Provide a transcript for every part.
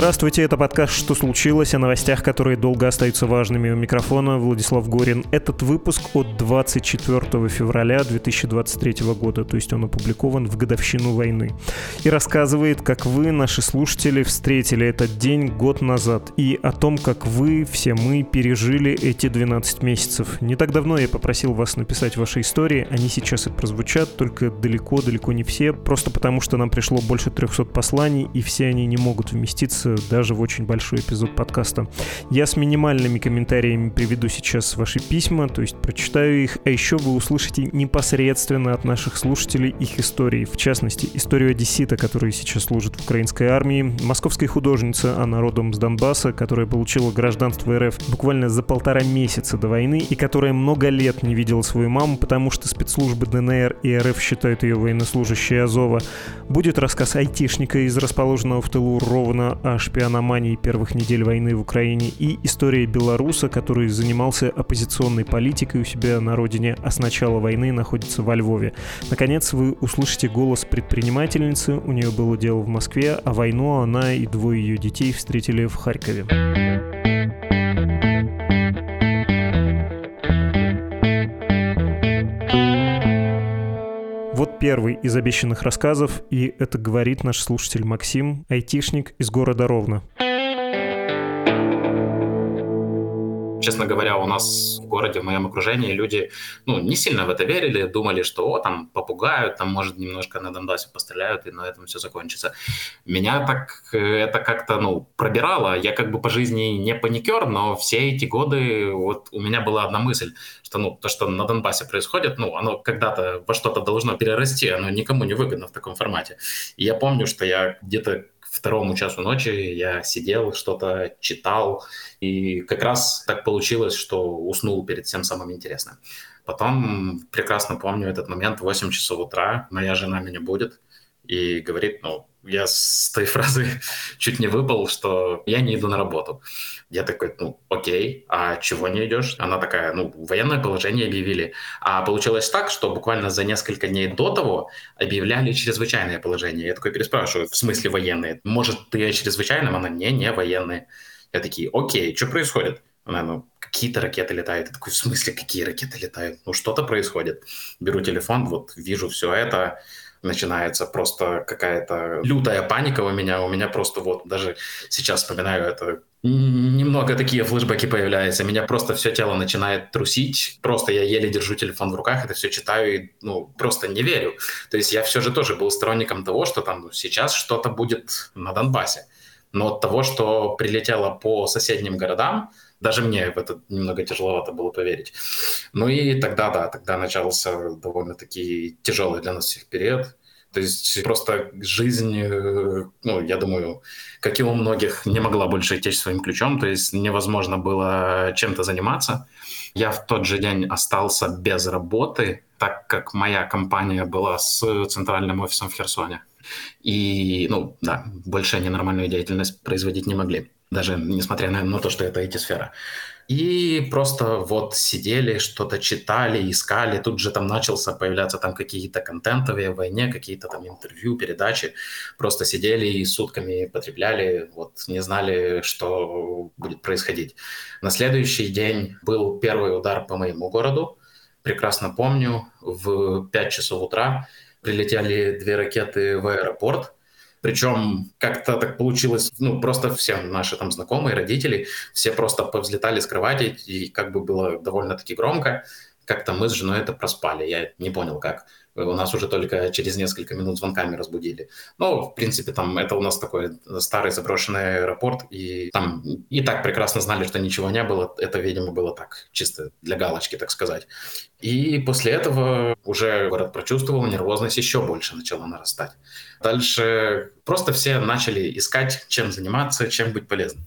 Здравствуйте, это подкаст «Что случилось?» о новостях, которые долго остаются важными. У микрофона Владислав Горин. Этот выпуск от 24 февраля 2023 года, то есть он опубликован в годовщину войны. И рассказывает, как вы, наши слушатели, встретили этот день год назад и о том, как вы, все мы, пережили эти 12 месяцев. Не так давно я попросил вас написать ваши истории, они сейчас и прозвучат, только далеко-далеко не все, просто потому что нам пришло больше 300 посланий, и все они не могут вместиться вместиться даже в очень большой эпизод подкаста. Я с минимальными комментариями приведу сейчас ваши письма, то есть прочитаю их, а еще вы услышите непосредственно от наших слушателей их истории, в частности, историю одессита, который сейчас служит в украинской армии, московской художницы, она родом с Донбасса, которая получила гражданство РФ буквально за полтора месяца до войны и которая много лет не видела свою маму, потому что спецслужбы ДНР и РФ считают ее военнослужащей Азова. Будет рассказ айтишника из расположенного в тылу Ровно о шпиономании первых недель войны в Украине и история белоруса, который занимался оппозиционной политикой у себя на родине, а с начала войны находится во Львове. Наконец, вы услышите голос предпринимательницы, у нее было дело в Москве, а войну она и двое ее детей встретили в Харькове. Вот первый из обещанных рассказов, и это говорит наш слушатель Максим, айтишник из города Ровно. Честно говоря, у нас в городе, в моем окружении люди ну, не сильно в это верили, думали, что о, там попугают, там, может, немножко на Донбассе постреляют, и на этом все закончится. Меня так это как-то ну, пробирало. Я как бы по жизни не паникер, но все эти годы вот у меня была одна мысль, что ну, то, что на Донбассе происходит, ну, оно когда-то во что-то должно перерасти, оно никому не выгодно в таком формате. И я помню, что я где-то второму часу ночи я сидел, что-то читал, и как раз так получилось, что уснул перед всем самым интересным. Потом прекрасно помню этот момент, 8 часов утра, моя жена меня будет и говорит, ну, я с той фразы чуть не выпал, что я не иду на работу. Я такой, ну, окей, а чего не идешь? Она такая, ну, военное положение объявили. А получилось так, что буквально за несколько дней до того объявляли чрезвычайное положение. Я такой переспрашиваю, в смысле военные? Может, ты о чрезвычайном? Она, не, не военные. Я такие, окей, что происходит? Она, ну, какие-то ракеты летают. Я такой, в смысле, какие ракеты летают? Ну, что-то происходит. Беру телефон, вот вижу все это, начинается просто какая-то лютая паника у меня. У меня просто вот даже сейчас вспоминаю это немного такие флешбеки появляются, меня просто все тело начинает трусить, просто я еле держу телефон в руках, это все читаю и, ну, просто не верю. То есть я все же тоже был сторонником того, что там ну, сейчас что-то будет на Донбассе. Но от того, что прилетело по соседним городам, даже мне в это немного тяжеловато было поверить. Ну и тогда, да, тогда начался довольно-таки тяжелый для нас всех период. То есть просто жизнь, э, ну, я думаю, как и у многих, не могла больше идти своим ключом, то есть невозможно было чем-то заниматься. Я в тот же день остался без работы, так как моя компания была с центральным офисом в Херсоне. И, ну, да, больше они нормальную деятельность производить не могли, даже несмотря на, на то, что это IT-сфера. И просто вот сидели, что-то читали, искали. Тут же там начался появляться там какие-то контентовые войне, какие-то там интервью, передачи. Просто сидели и сутками потребляли, вот не знали, что будет происходить. На следующий день был первый удар по моему городу. Прекрасно помню, в 5 часов утра прилетели две ракеты в аэропорт – причем как-то так получилось, ну, просто все наши там знакомые, родители, все просто повзлетали с кровати, и как бы было довольно-таки громко. Как-то мы с женой это проспали, я не понял как. У нас уже только через несколько минут звонками разбудили. Ну, в принципе, там это у нас такой старый заброшенный аэропорт, и там и так прекрасно знали, что ничего не было. Это, видимо, было так, чисто для галочки, так сказать. И после этого уже город прочувствовал, нервозность еще больше начала нарастать. Дальше просто все начали искать, чем заниматься, чем быть полезным.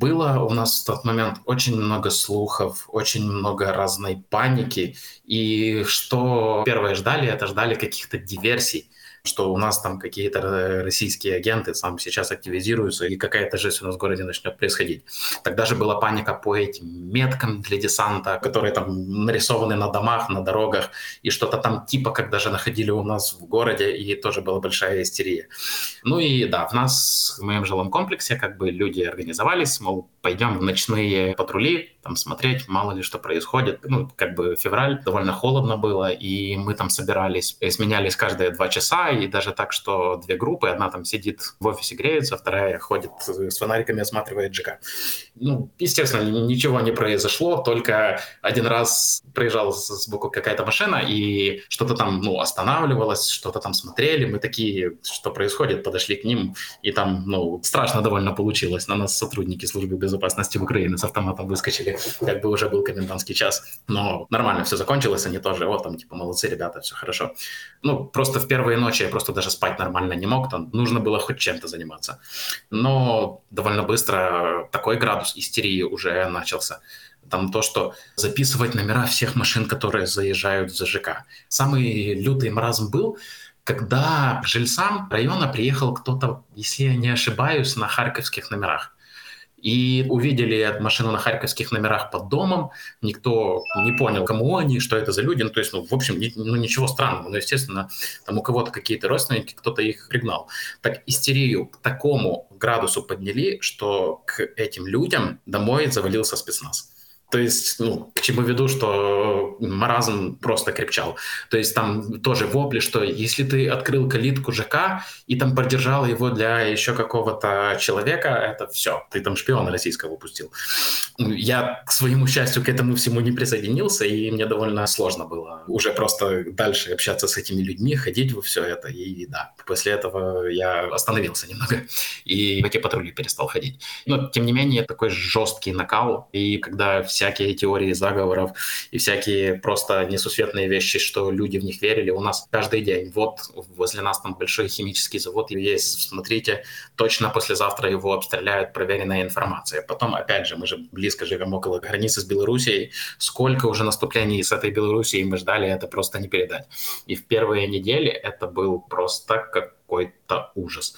Было у нас в тот момент очень много слухов, очень много разной паники. И что первое ждали, это ждали каких-то диверсий, что у нас там какие-то российские агенты сам сейчас активизируются, и какая-то жизнь у нас в городе начнет происходить. Тогда же была паника по этим меткам для десанта, которые там нарисованы на домах, на дорогах, и что-то там типа, как даже находили у нас в городе, и тоже была большая истерия. Ну и да, в нас, в моем жилом комплексе, как бы люди организовались, мол, пойдем в ночные патрули, там смотреть, мало ли что происходит. Ну, как бы февраль, довольно холодно было, и мы там собирались, сменялись каждые два часа, и даже так, что две группы, одна там сидит в офисе греется, вторая ходит с фонариками, осматривает ЖК. Ну, естественно, ничего не произошло, только один раз проезжала сбоку какая-то машина, и что-то там, ну, останавливалось, что-то там смотрели, мы такие, что происходит, подошли к ним, и там, ну, страшно довольно получилось. На нас сотрудники службы безопасности Украины с автоматом выскочили, как бы уже был комендантский час, но нормально все закончилось, они тоже, вот там, типа, молодцы ребята, все хорошо. Ну, просто в первые ночи я просто даже спать нормально не мог, там нужно было хоть чем-то заниматься. Но довольно быстро такой градус истерии уже начался. Там то, что записывать номера всех машин, которые заезжают за ЖК. Самый лютый маразм был, когда к жильцам района приехал кто-то, если я не ошибаюсь, на харьковских номерах и увидели машину на харьковских номерах под домом. Никто не понял, кому они, что это за люди. Ну, то есть, ну, в общем, ни, ну, ничего странного. Но, естественно, там у кого-то какие-то родственники, кто-то их пригнал. Так истерию к такому градусу подняли, что к этим людям домой завалился спецназ. То есть, ну, к чему веду, что маразм просто крепчал. То есть там тоже вопли, что если ты открыл калитку ЖК и там поддержал его для еще какого-то человека, это все, ты там шпиона российского выпустил. Я, к своему счастью, к этому всему не присоединился, и мне довольно сложно было уже просто дальше общаться с этими людьми, ходить во все это. И да, после этого я остановился немного и в эти патрули перестал ходить. Но, тем не менее, такой жесткий накал, и когда все всякие теории заговоров и всякие просто несусветные вещи, что люди в них верили. У нас каждый день. Вот возле нас там большой химический завод есть. Смотрите, точно послезавтра его обстреляют, проверенная информация. Потом, опять же, мы же близко живем около границы с Белоруссией. Сколько уже наступлений с этой Белоруссией мы ждали, это просто не передать. И в первые недели это был просто какой-то ужас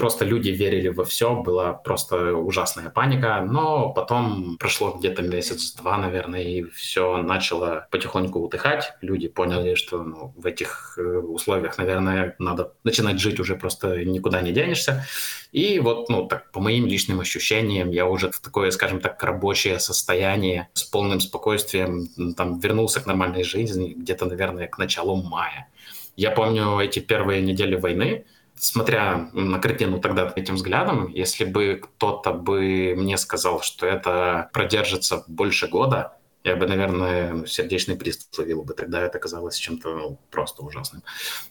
просто люди верили во все, была просто ужасная паника, но потом прошло где-то месяц-два, наверное, и все начало потихоньку утыхать. Люди поняли, что ну, в этих э, условиях, наверное, надо начинать жить уже просто никуда не денешься. И вот, ну, так, по моим личным ощущениям, я уже в такое, скажем так, рабочее состояние с полным спокойствием там вернулся к нормальной жизни где-то, наверное, к началу мая. Я помню эти первые недели войны, смотря на картину тогда этим взглядом, если бы кто-то бы мне сказал, что это продержится больше года, я бы, наверное, сердечный приступ словил бы. Тогда это казалось чем-то ну, просто ужасным.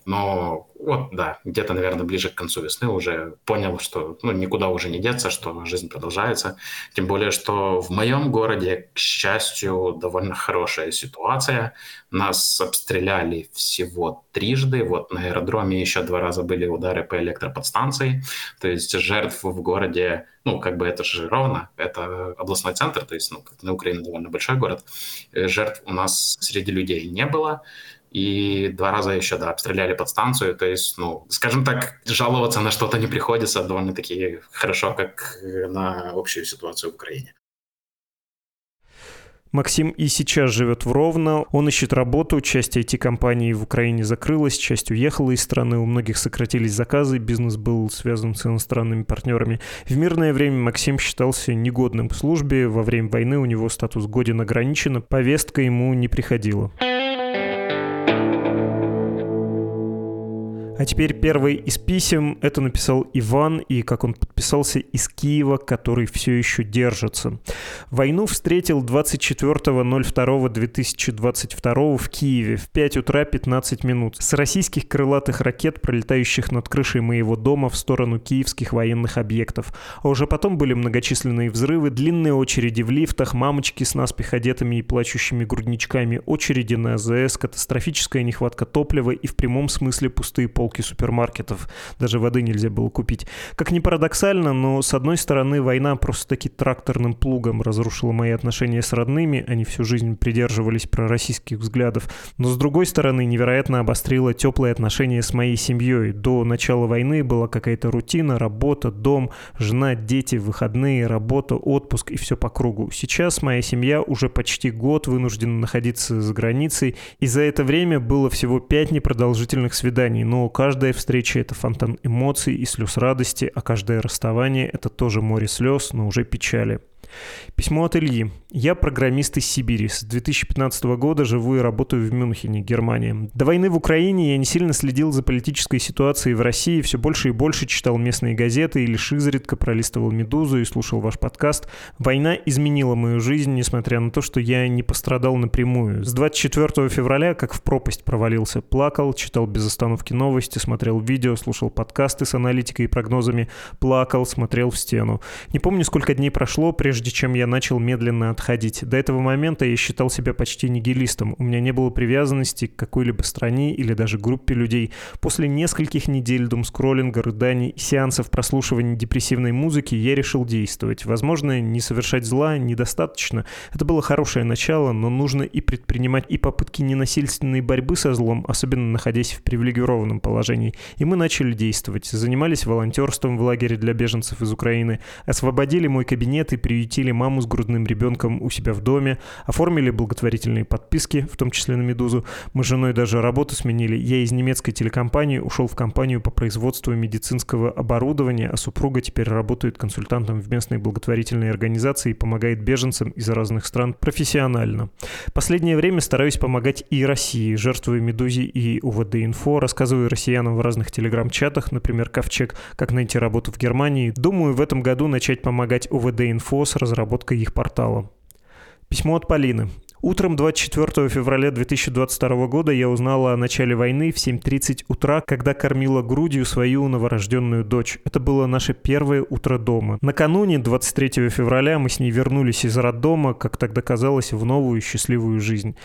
Но вот, да, где-то, наверное, ближе к концу весны уже понял, что ну, никуда уже не деться, что жизнь продолжается. Тем более, что в моем городе, к счастью, довольно хорошая ситуация. Нас обстреляли всего трижды. Вот на аэродроме еще два раза были удары по электроподстанции. То есть жертв в городе ну, как бы это же ровно, это областной центр, то есть, ну, как на Украине довольно большой город. Э, жертв у нас среди людей не было. И два раза еще, да, обстреляли подстанцию. То есть, ну, скажем так, жаловаться на что-то не приходится довольно-таки хорошо, как на общую ситуацию в Украине. Максим и сейчас живет в Ровно. Он ищет работу. Часть IT-компаний в Украине закрылась, часть уехала из страны. У многих сократились заказы. Бизнес был связан с иностранными партнерами. В мирное время Максим считался негодным к службе. Во время войны у него статус годен ограничен. Повестка ему не приходила. А теперь первый из писем. Это написал Иван, и как он подписался, из Киева, который все еще держится. Войну встретил 24.02.2022 в Киеве в 5 утра 15 минут. С российских крылатых ракет, пролетающих над крышей моего дома в сторону киевских военных объектов. А уже потом были многочисленные взрывы, длинные очереди в лифтах, мамочки с наспех одетыми и плачущими грудничками, очереди на АЗС, катастрофическая нехватка топлива и в прямом смысле пустые пол полки супермаркетов. Даже воды нельзя было купить. Как ни парадоксально, но с одной стороны война просто-таки тракторным плугом разрушила мои отношения с родными, они всю жизнь придерживались пророссийских взглядов, но с другой стороны невероятно обострила теплые отношения с моей семьей. До начала войны была какая-то рутина, работа, дом, жена, дети, выходные, работа, отпуск и все по кругу. Сейчас моя семья уже почти год вынуждена находиться за границей, и за это время было всего пять непродолжительных свиданий, но каждая встреча — это фонтан эмоций и слез радости, а каждое расставание — это тоже море слез, но уже печали. Письмо от Ильи. Я программист из Сибири. С 2015 года живу и работаю в Мюнхене, Германия. До войны в Украине я не сильно следил за политической ситуацией в России, все больше и больше читал местные газеты и лишь изредка пролистывал «Медузу» и слушал ваш подкаст. Война изменила мою жизнь, несмотря на то, что я не пострадал напрямую. С 24 февраля как в пропасть провалился. Плакал, читал без остановки новости, смотрел видео, слушал подкасты с аналитикой и прогнозами, плакал, смотрел в стену. Не помню, сколько дней прошло, прежде чем я начал медленно отходить. До этого момента я считал себя почти нигилистом. У меня не было привязанности к какой-либо стране или даже группе людей. После нескольких недель думскроллинга, рыданий и сеансов прослушивания депрессивной музыки я решил действовать. Возможно, не совершать зла недостаточно. Это было хорошее начало, но нужно и предпринимать и попытки ненасильственной борьбы со злом, особенно находясь в привилегированном положении. И мы начали действовать. Занимались волонтерством в лагере для беженцев из Украины, освободили мой кабинет и приютили маму с грудным ребенком у себя в доме, оформили благотворительные подписки, в том числе на «Медузу». Мы с женой даже работу сменили. Я из немецкой телекомпании ушел в компанию по производству медицинского оборудования, а супруга теперь работает консультантом в местной благотворительной организации и помогает беженцам из разных стран профессионально. Последнее время стараюсь помогать и России, жертвуя «Медузе» и УВД-инфо, рассказываю россиянам в разных телеграм-чатах, например, Ковчег, как найти работу в Германии. Думаю, в этом году начать помогать УВД-инфо с разработкой их портала. Письмо от Полины. Утром 24 февраля 2022 года я узнала о начале войны в 7.30 утра, когда кормила грудью свою новорожденную дочь. Это было наше первое утро дома. Накануне, 23 февраля, мы с ней вернулись из роддома, как тогда казалось, в новую счастливую жизнь.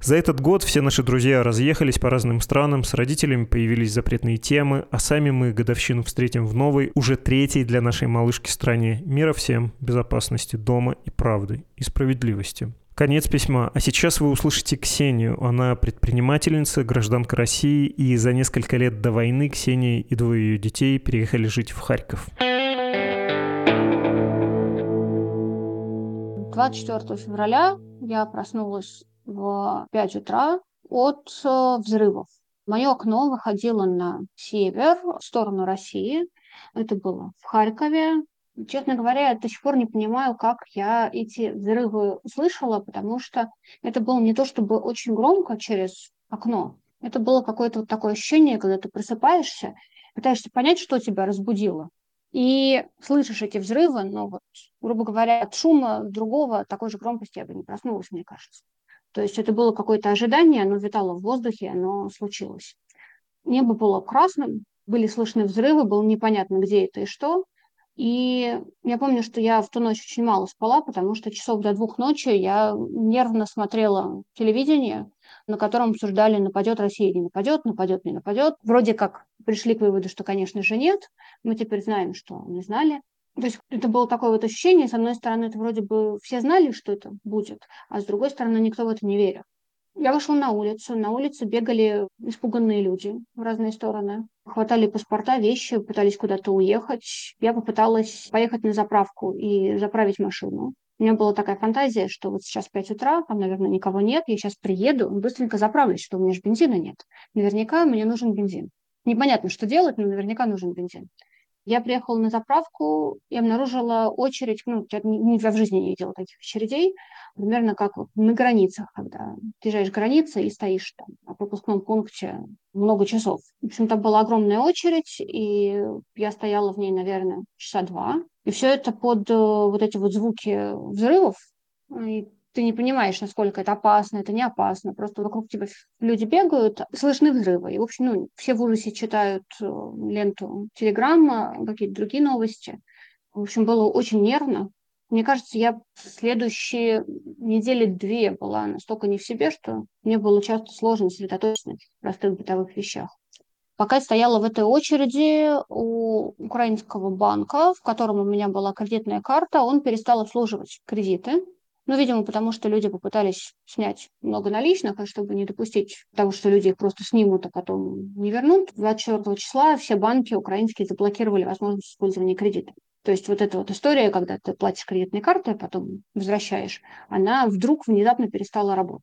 За этот год все наши друзья разъехались по разным странам, с родителями появились запретные темы, а сами мы годовщину встретим в новой, уже третьей для нашей малышки стране. Мира всем, безопасности, дома и правды, и справедливости. Конец письма. А сейчас вы услышите Ксению. Она предпринимательница, гражданка России, и за несколько лет до войны Ксения и двое ее детей переехали жить в Харьков. 24 февраля я проснулась в 5 утра от э, взрывов. Мое окно выходило на север, в сторону России. Это было в Харькове, Честно говоря, я до сих пор не понимаю, как я эти взрывы услышала, потому что это было не то чтобы очень громко через окно. Это было какое-то вот такое ощущение, когда ты просыпаешься, пытаешься понять, что тебя разбудило. И слышишь эти взрывы, но вот, грубо говоря, от шума другого такой же громкости я бы не проснулась, мне кажется. То есть это было какое-то ожидание, оно витало в воздухе, оно случилось. Небо было красным, были слышны взрывы, было непонятно, где это и что. И я помню, что я в ту ночь очень мало спала, потому что часов до двух ночи я нервно смотрела телевидение, на котором обсуждали, нападет Россия, не нападет, нападет, не нападет. Вроде как пришли к выводу, что, конечно же, нет. Мы теперь знаем, что не знали. То есть это было такое вот ощущение, с одной стороны, это вроде бы все знали, что это будет, а с другой стороны, никто в это не верил. Я вышла на улицу. На улице бегали испуганные люди в разные стороны. Хватали паспорта, вещи, пытались куда-то уехать. Я попыталась поехать на заправку и заправить машину. У меня была такая фантазия, что вот сейчас 5 утра, там, наверное, никого нет, я сейчас приеду, быстренько заправлюсь, что у меня же бензина нет. Наверняка мне нужен бензин. Непонятно, что делать, но наверняка нужен бензин. Я приехала на заправку и обнаружила очередь, ну, я никогда в жизни не видела таких очередей, примерно как на границах, когда приезжаешь к границе и стоишь там на пропускном пункте много часов. В общем, там была огромная очередь, и я стояла в ней, наверное, часа два. И все это под э, вот эти вот звуки взрывов. И ты не понимаешь, насколько это опасно, это не опасно. Просто вокруг тебя люди бегают, слышны взрывы. И, в общем, ну, все в ужасе читают э, ленту Телеграма, какие-то другие новости. В общем, было очень нервно. Мне кажется, я следующие недели две была настолько не в себе, что мне было часто сложно сосредоточиться на простых бытовых вещах. Пока я стояла в этой очереди у украинского банка, в котором у меня была кредитная карта, он перестал обслуживать кредиты. Ну, видимо, потому что люди попытались снять много наличных, и чтобы не допустить того, что люди их просто снимут, а потом не вернут. 24 числа все банки украинские заблокировали возможность использования кредита. То есть вот эта вот история, когда ты платишь кредитной картой, а потом возвращаешь, она вдруг внезапно перестала работать.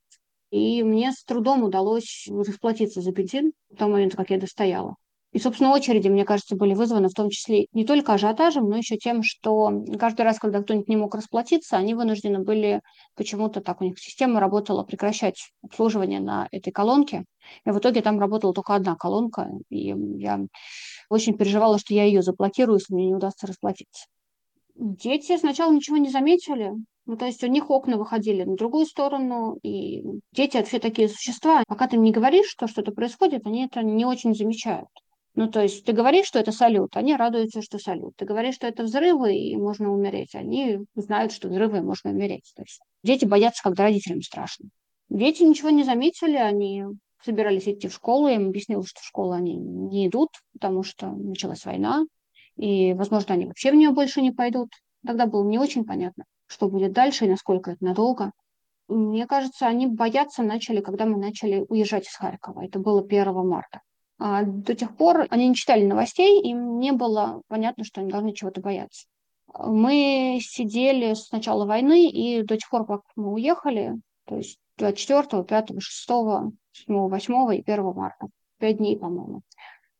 И мне с трудом удалось расплатиться за бензин в том момент, как я достояла. И, собственно, очереди, мне кажется, были вызваны в том числе не только ажиотажем, но еще тем, что каждый раз, когда кто-нибудь не мог расплатиться, они вынуждены были почему-то так у них система работала прекращать обслуживание на этой колонке. И в итоге там работала только одна колонка, и я очень переживала, что я ее заблокирую, если мне не удастся расплатиться. Дети сначала ничего не заметили, ну, то есть у них окна выходили на другую сторону, и дети это все такие существа. Пока ты им не говоришь, что что-то происходит, они это не очень замечают. Ну, то есть ты говоришь, что это салют, они радуются, что салют. Ты говоришь, что это взрывы, и можно умереть. Они знают, что взрывы, и можно умереть. То есть дети боятся, когда родителям страшно. Дети ничего не заметили, они собирались идти в школу, я им объяснила, что в школу они не идут, потому что началась война, и, возможно, они вообще в нее больше не пойдут. Тогда было не очень понятно, что будет дальше и насколько это надолго. Мне кажется, они бояться начали, когда мы начали уезжать из Харькова. Это было 1 марта. А до тех пор они не читали новостей, им не было понятно, что они должны чего-то бояться. Мы сидели с начала войны, и до тех пор, как мы уехали, то есть 24, 5, 6, 7, 8 и 1 марта, пять дней, по-моему,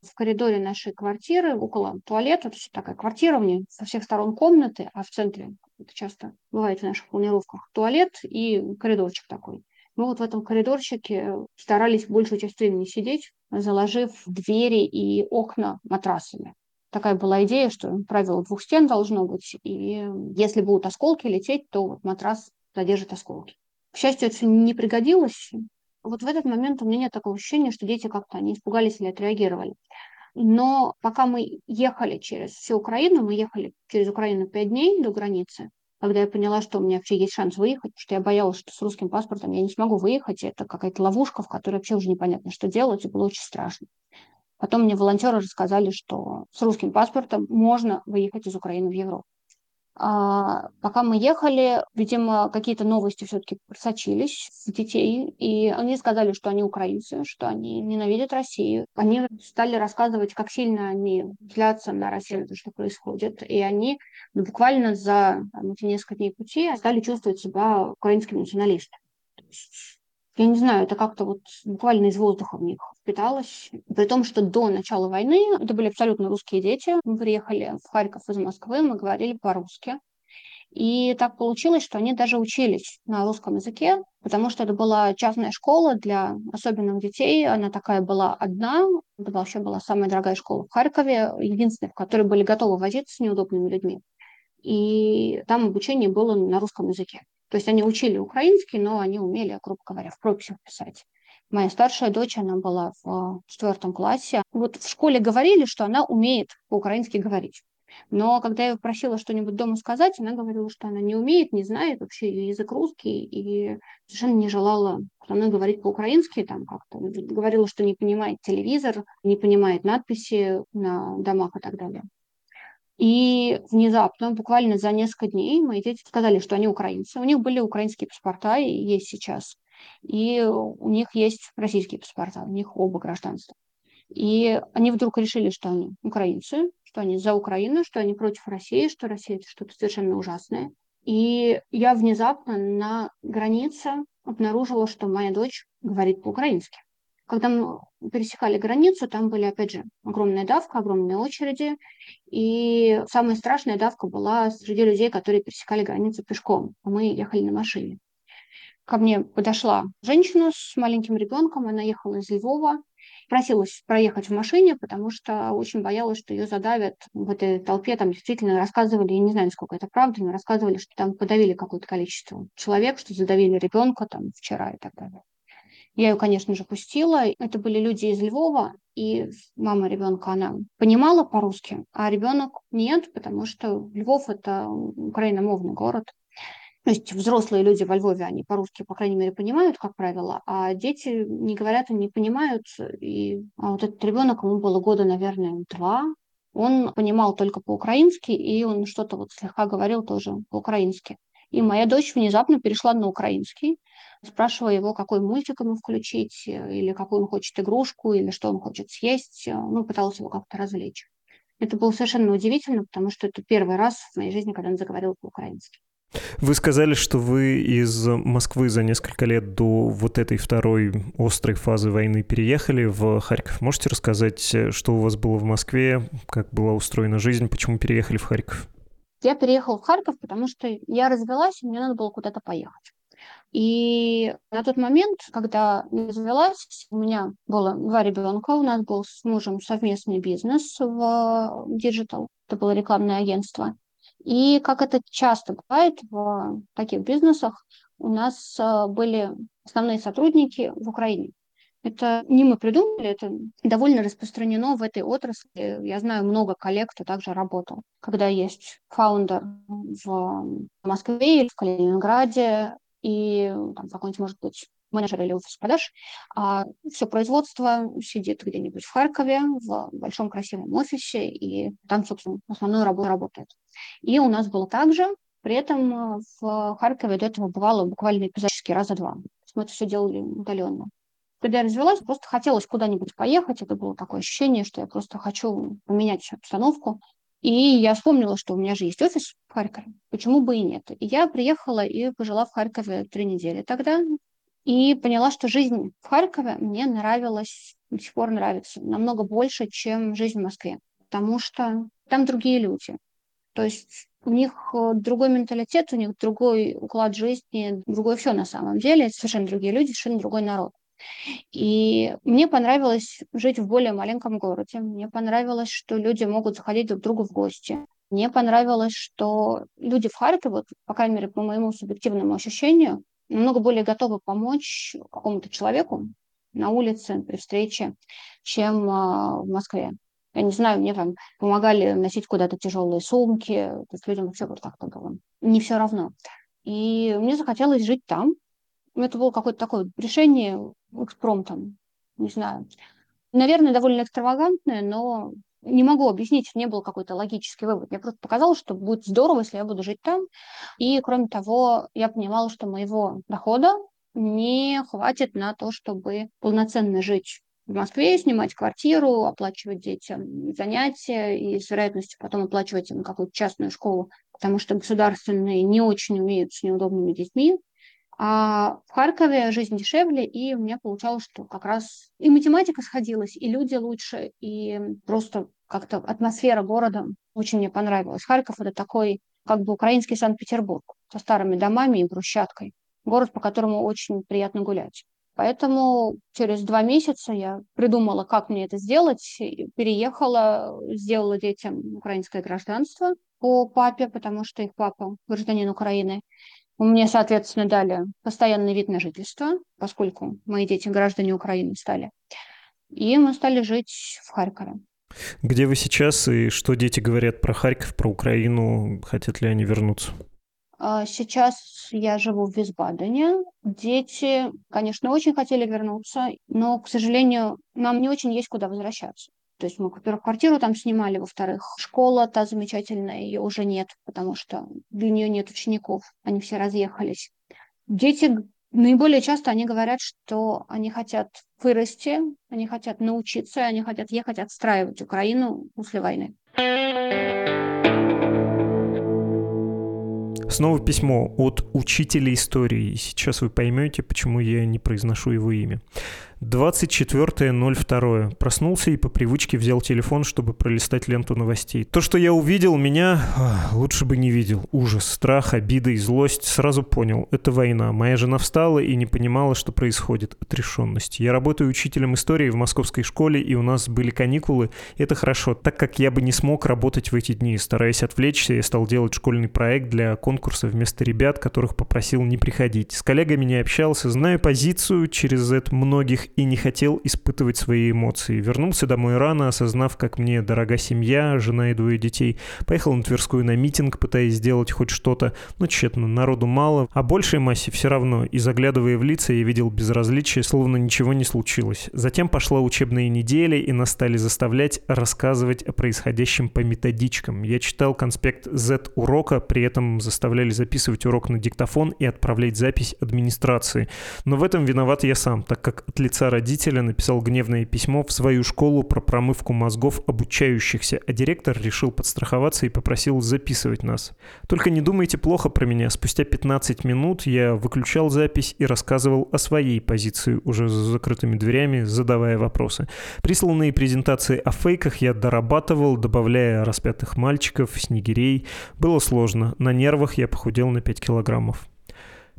в коридоре нашей квартиры, около туалета, то есть такая квартира, у нее со всех сторон комнаты, а в центре, это часто бывает в наших планировках, туалет и коридорчик такой. Мы вот в этом коридорчике старались большую часть времени сидеть, заложив двери и окна матрасами. Такая была идея, что правило двух стен должно быть, и если будут осколки лететь, то вот матрас задержит осколки. К счастью, это не пригодилось, вот в этот момент у меня нет такого ощущения, что дети как-то они испугались или отреагировали. Но пока мы ехали через всю Украину, мы ехали через Украину пять дней до границы, когда я поняла, что у меня вообще есть шанс выехать, потому что я боялась, что с русским паспортом я не смогу выехать, это какая-то ловушка, в которой вообще уже непонятно, что делать, и было очень страшно. Потом мне волонтеры рассказали, что с русским паспортом можно выехать из Украины в Европу. А, пока мы ехали, видимо, какие-то новости все-таки просочились в детей, и они сказали, что они украинцы, что они ненавидят Россию. Они стали рассказывать, как сильно они злятся на Россию, то, что происходит, и они ну, буквально за там, эти несколько дней пути стали чувствовать себя украинскими националистами. Я не знаю, это как-то вот буквально из воздуха в них впиталось. При том, что до начала войны это были абсолютно русские дети. Мы приехали в Харьков из Москвы, мы говорили по-русски. И так получилось, что они даже учились на русском языке, потому что это была частная школа для особенных детей. Она такая была одна. Это вообще была самая дорогая школа в Харькове, единственная, в которой были готовы возиться с неудобными людьми. И там обучение было на русском языке. То есть они учили украинский, но они умели, грубо говоря, в прописях писать. Моя старшая дочь, она была в четвертом классе. Вот в школе говорили, что она умеет по-украински говорить. Но когда я просила что-нибудь дома сказать, она говорила, что она не умеет, не знает вообще язык русский и совершенно не желала со мной говорить по-украински. Там как-то говорила, что не понимает телевизор, не понимает надписи на домах и так далее. И внезапно, буквально за несколько дней, мои дети сказали, что они украинцы. У них были украинские паспорта, и есть сейчас. И у них есть российские паспорта, у них оба гражданства. И они вдруг решили, что они украинцы, что они за Украину, что они против России, что Россия это что-то совершенно ужасное. И я внезапно на границе обнаружила, что моя дочь говорит по-украински. Когда мы пересекали границу, там были, опять же, огромная давка, огромные очереди. И самая страшная давка была среди людей, которые пересекали границу пешком. Мы ехали на машине. Ко мне подошла женщина с маленьким ребенком, она ехала из Львова, просилась проехать в машине, потому что очень боялась, что ее задавят в этой толпе. Там действительно рассказывали, я не знаю, насколько это правда, но рассказывали, что там подавили какое-то количество человек, что задавили ребенка там вчера и так далее. Я ее, конечно же, пустила. Это были люди из Львова, и мама ребенка, она понимала по-русски, а ребенок нет, потому что Львов – это украиномовный город. То есть взрослые люди во Львове, они по-русски, по крайней мере, понимают, как правило, а дети не говорят и не понимают. И а вот этот ребенок, ему было года, наверное, два, он понимал только по-украински, и он что-то вот слегка говорил тоже по-украински. И моя дочь внезапно перешла на украинский, спрашивая его, какой мультик ему включить, или какую он хочет игрушку, или что он хочет съесть. Ну, пыталась его как-то развлечь. Это было совершенно удивительно, потому что это первый раз в моей жизни, когда он заговорил по-украински. Вы сказали, что вы из Москвы за несколько лет до вот этой второй острой фазы войны переехали в Харьков. Можете рассказать, что у вас было в Москве, как была устроена жизнь, почему переехали в Харьков? Я переехала в Харьков, потому что я развелась, и мне надо было куда-то поехать. И на тот момент, когда я развелась, у меня было два ребенка, у нас был с мужем совместный бизнес в Digital, это было рекламное агентство. И как это часто бывает в таких бизнесах, у нас э, были основные сотрудники в Украине. Это не мы придумали, это довольно распространено в этой отрасли. Я знаю много коллег, кто также работал. Когда есть фаундер в Москве или в Калининграде, и там какой-нибудь, может быть, менеджер или офис продаж, а все производство сидит где-нибудь в Харькове, в большом красивом офисе, и там, собственно, основную работу работает. И у нас было так же, при этом э, в Харькове до этого бывало буквально эпизодически раза два. Мы это все делали удаленно. Когда я развелась, просто хотелось куда-нибудь поехать. Это было такое ощущение, что я просто хочу поменять обстановку. И я вспомнила, что у меня же есть офис в Харькове. Почему бы и нет? И я приехала и пожила в Харькове три недели тогда. И поняла, что жизнь в Харькове мне нравилась, до сих пор нравится, намного больше, чем жизнь в Москве. Потому что там другие люди. То есть у них э, другой менталитет, у них другой уклад жизни, другое все на самом деле. совершенно другие люди, совершенно другой народ. И мне понравилось жить в более маленьком городе. Мне понравилось, что люди могут заходить друг к другу в гости. Мне понравилось, что люди в Харькове, вот, по крайней мере, по моему субъективному ощущению, намного более готовы помочь какому-то человеку на улице при встрече, чем а, в Москве. Я не знаю, мне там помогали носить куда-то тяжелые сумки, то есть людям вообще вот как-то было не все равно. И мне захотелось жить там. Это было какое-то такое решение экспромтом, не знаю. Наверное, довольно экстравагантное, но не могу объяснить, не был какой-то логический вывод. Мне просто показалось, что будет здорово, если я буду жить там. И, кроме того, я понимала, что моего дохода не хватит на то, чтобы полноценно жить в Москве, снимать квартиру, оплачивать детям занятия и с вероятностью потом оплачивать им какую-то частную школу, потому что государственные не очень умеют с неудобными детьми. А в Харькове жизнь дешевле, и у меня получалось, что как раз и математика сходилась, и люди лучше, и просто как-то атмосфера города очень мне понравилась. Харьков — это такой как бы украинский Санкт-Петербург со старыми домами и брусчаткой. Город, по которому очень приятно гулять. Поэтому через два месяца я придумала, как мне это сделать, переехала, сделала детям украинское гражданство по папе, потому что их папа гражданин Украины. Мне, соответственно, дали постоянный вид на жительство, поскольку мои дети граждане Украины стали. И мы стали жить в Харькове. Где вы сейчас и что дети говорят про Харьков, про Украину? Хотят ли они вернуться? А, сейчас я живу в Висбадене. Дети, конечно, очень хотели вернуться, но, к сожалению, нам не очень есть куда возвращаться. То есть мы, во-первых, квартиру там снимали, во-вторых, школа та замечательная, ее уже нет, потому что для нее нет учеников, они все разъехались. Дети наиболее часто они говорят, что они хотят вырасти, они хотят научиться, они хотят ехать отстраивать Украину после войны. Снова письмо от учителя истории. Сейчас вы поймете, почему я не произношу его имя. 24.02. Проснулся и по привычке взял телефон, чтобы пролистать ленту новостей. То, что я увидел, меня лучше бы не видел. Ужас, страх, обида и злость. Сразу понял, это война. Моя жена встала и не понимала, что происходит. Отрешенность. Я работаю учителем истории в московской школе, и у нас были каникулы. Это хорошо, так как я бы не смог работать в эти дни. Стараясь отвлечься, я стал делать школьный проект для конкурса вместо ребят, которых попросил не приходить. С коллегами не общался, знаю позицию через это многих и не хотел испытывать свои эмоции. Вернулся домой рано, осознав, как мне дорога семья, жена и двое детей. Поехал на Тверскую на митинг, пытаясь сделать хоть что-то, но тщетно, народу мало, а большей массе все равно. И заглядывая в лица, я видел безразличие, словно ничего не случилось. Затем пошла учебная неделя, и нас стали заставлять рассказывать о происходящем по методичкам. Я читал конспект Z-урока, при этом заставляли записывать урок на диктофон и отправлять запись администрации. Но в этом виноват я сам, так как от лица родителя написал гневное письмо в свою школу про промывку мозгов обучающихся, а директор решил подстраховаться и попросил записывать нас. Только не думайте плохо про меня. Спустя 15 минут я выключал запись и рассказывал о своей позиции уже за закрытыми дверями, задавая вопросы. Присланные презентации о фейках я дорабатывал, добавляя распятых мальчиков, снегирей. Было сложно. На нервах я похудел на 5 килограммов.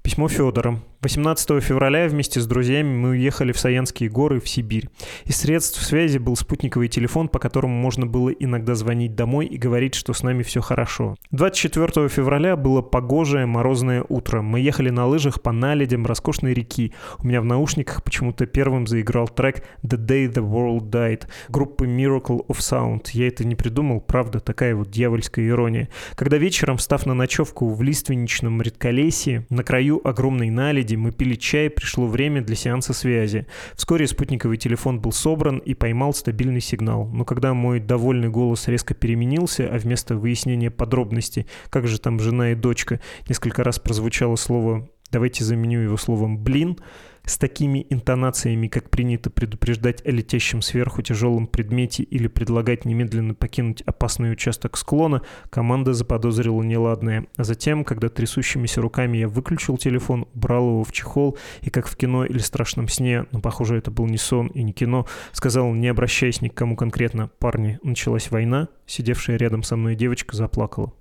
Письмо Федора. 18 февраля вместе с друзьями мы уехали в Саянские горы в Сибирь. Из средств связи был спутниковый телефон, по которому можно было иногда звонить домой и говорить, что с нами все хорошо. 24 февраля было погожее морозное утро. Мы ехали на лыжах по наледям роскошной реки. У меня в наушниках почему-то первым заиграл трек «The Day the World Died» группы Miracle of Sound. Я это не придумал, правда, такая вот дьявольская ирония. Когда вечером, став на ночевку в лиственничном редколесье, на краю огромной наледи, соседей, мы пили чай, пришло время для сеанса связи. Вскоре спутниковый телефон был собран и поймал стабильный сигнал. Но когда мой довольный голос резко переменился, а вместо выяснения подробностей, как же там жена и дочка, несколько раз прозвучало слово давайте заменю его словом «блин», с такими интонациями, как принято предупреждать о летящем сверху тяжелом предмете или предлагать немедленно покинуть опасный участок склона, команда заподозрила неладное. А затем, когда трясущимися руками я выключил телефон, брал его в чехол и, как в кино или страшном сне, но, похоже, это был не сон и не кино, сказал, не обращаясь ни к кому конкретно, «Парни, началась война», сидевшая рядом со мной девочка заплакала.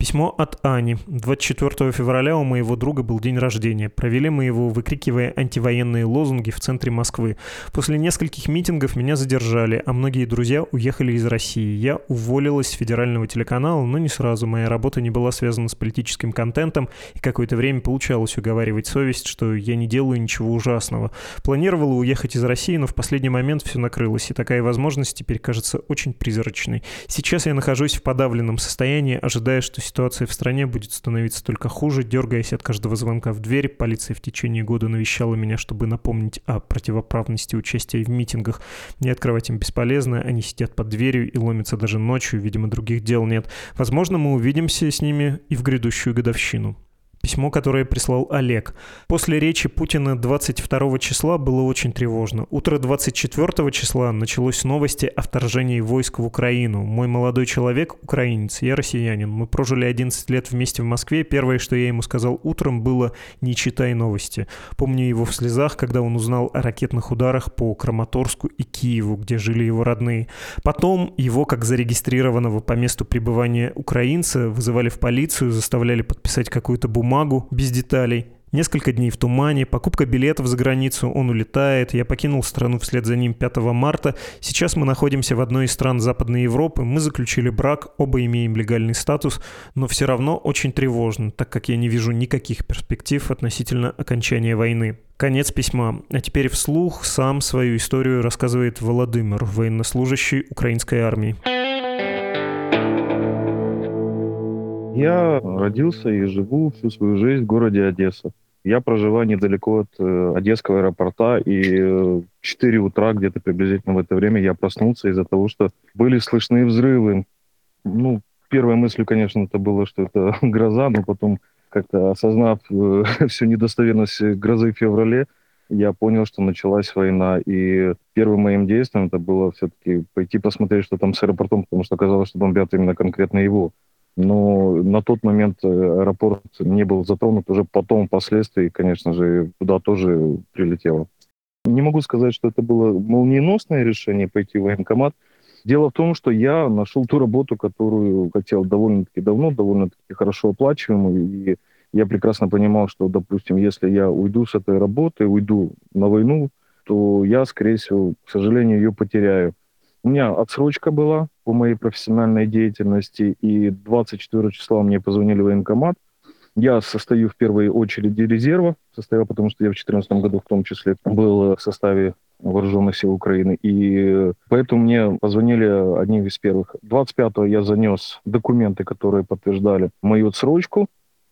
Письмо от Ани. 24 февраля у моего друга был день рождения. Провели мы его, выкрикивая антивоенные лозунги в центре Москвы. После нескольких митингов меня задержали, а многие друзья уехали из России. Я уволилась с федерального телеканала, но не сразу. Моя работа не была связана с политическим контентом, и какое-то время получалось уговаривать совесть, что я не делаю ничего ужасного. Планировала уехать из России, но в последний момент все накрылось, и такая возможность теперь кажется очень призрачной. Сейчас я нахожусь в подавленном состоянии, ожидая, что ситуация в стране будет становиться только хуже. Дергаясь от каждого звонка в дверь, полиция в течение года навещала меня, чтобы напомнить о противоправности участия в митингах. Не открывать им бесполезно, они сидят под дверью и ломятся даже ночью, видимо, других дел нет. Возможно, мы увидимся с ними и в грядущую годовщину. Письмо, которое прислал Олег. После речи Путина 22 числа было очень тревожно. Утро 24 числа началось с новости о вторжении войск в Украину. Мой молодой человек – украинец, я россиянин. Мы прожили 11 лет вместе в Москве. Первое, что я ему сказал утром, было «не читай новости». Помню его в слезах, когда он узнал о ракетных ударах по Краматорску и Киеву, где жили его родные. Потом его, как зарегистрированного по месту пребывания украинца, вызывали в полицию, заставляли подписать какую-то бумагу, бумагу без деталей. Несколько дней в тумане, покупка билетов за границу, он улетает, я покинул страну вслед за ним 5 марта. Сейчас мы находимся в одной из стран Западной Европы, мы заключили брак, оба имеем легальный статус, но все равно очень тревожно, так как я не вижу никаких перспектив относительно окончания войны. Конец письма. А теперь вслух сам свою историю рассказывает Владимир, военнослужащий украинской армии. Я родился и живу всю свою жизнь в городе Одесса. Я проживаю недалеко от э, Одесского аэропорта, и э, в 4 утра, где-то приблизительно в это время, я проснулся из-за того, что были слышны взрывы. Ну, первой мыслью, конечно, это было, что это гроза, но потом, как-то осознав э, всю недостоверность грозы в феврале, я понял, что началась война. И первым моим действием это было все-таки пойти посмотреть, что там с аэропортом, потому что оказалось, что бомбят именно конкретно его но на тот момент э, аэропорт не был затронут. Уже потом, впоследствии, конечно же, туда тоже прилетело. Не могу сказать, что это было молниеносное решение пойти в военкомат. Дело в том, что я нашел ту работу, которую хотел довольно-таки давно, довольно-таки хорошо оплачиваемую. И я прекрасно понимал, что, допустим, если я уйду с этой работы, уйду на войну, то я, скорее всего, к сожалению, ее потеряю. У меня отсрочка была по моей профессиональной деятельности, и 24 числа мне позвонили в военкомат Я состою в первой очереди резерва, состоял, потому что я в 2014 году в том числе был в составе вооруженных сил Украины. И поэтому мне позвонили одним из первых. 25-го я занес документы, которые подтверждали мою отсрочку.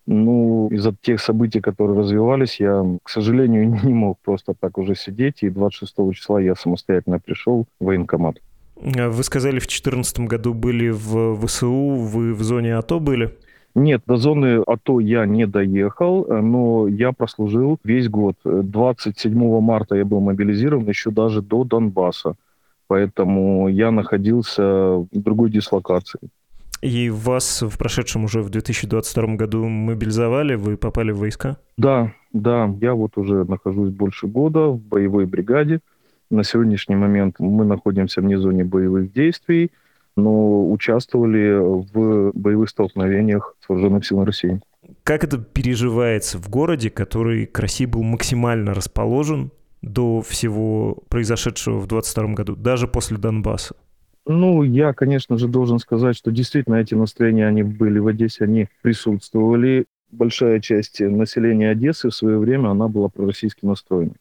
Ну, из-за тех событий, которые развивались, я, к сожалению, не мог просто так уже сидеть. И 26 числа я самостоятельно пришел в военкомат. Вы сказали, в 2014 году были в ВСУ, вы в зоне АТО были? Нет, до зоны АТО я не доехал, но я прослужил весь год. 27 марта я был мобилизирован еще даже до Донбасса. Поэтому я находился в другой дислокации. И вас в прошедшем уже в 2022 году мобилизовали, вы попали в войска? Да, да, я вот уже нахожусь больше года в боевой бригаде. На сегодняшний момент мы находимся вне зоне боевых действий – но участвовали в боевых столкновениях с вооруженными силами России. Как это переживается в городе, который к России был максимально расположен до всего произошедшего в 22 году, даже после Донбасса? Ну, я, конечно же, должен сказать, что действительно эти настроения, они были в Одессе, они присутствовали. Большая часть населения Одессы в свое время, она была пророссийски настроена.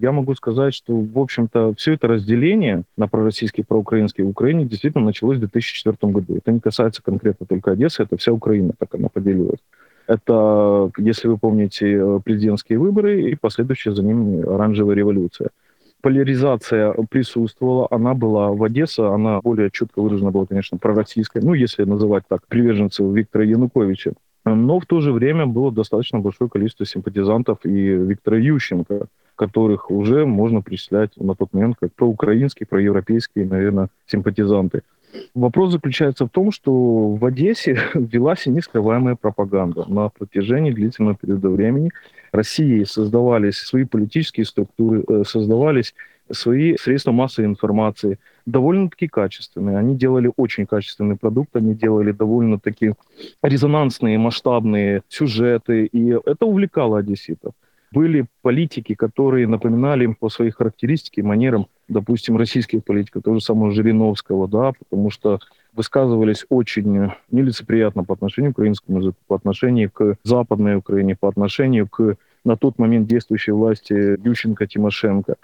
Я могу сказать, что, в общем-то, все это разделение на пророссийский и проукраинский в Украине действительно началось в 2004 году. Это не касается конкретно только Одессы, это вся Украина, так она поделилась. Это, если вы помните, э, президентские выборы и последующая за ними оранжевая революция. Поляризация присутствовала, она была в Одессе, она более четко выражена была, конечно, пророссийская, ну, если называть так, приверженцев Виктора Януковича. Но в то же время было достаточно большое количество симпатизантов и Виктора Ющенко, которых уже можно причислять на тот момент как проукраинские, проевропейские, наверное, симпатизанты. Вопрос заключается в том, что в Одессе велась нескрываемая пропаганда. На протяжении длительного периода времени России создавались свои политические структуры, э, создавались свои средства массовой информации, довольно-таки качественные. Они делали очень качественный продукт, они делали довольно-таки резонансные, масштабные сюжеты, и это увлекало одесситов. Были политики, которые напоминали им по своей характеристике, манерам, допустим, российских политиков, того же самого Жириновского, да, потому что высказывались очень нелицеприятно по отношению к украинскому языку, по отношению к Западной Украине, по отношению к на тот момент действующей власти Ющенко, Тимошенко.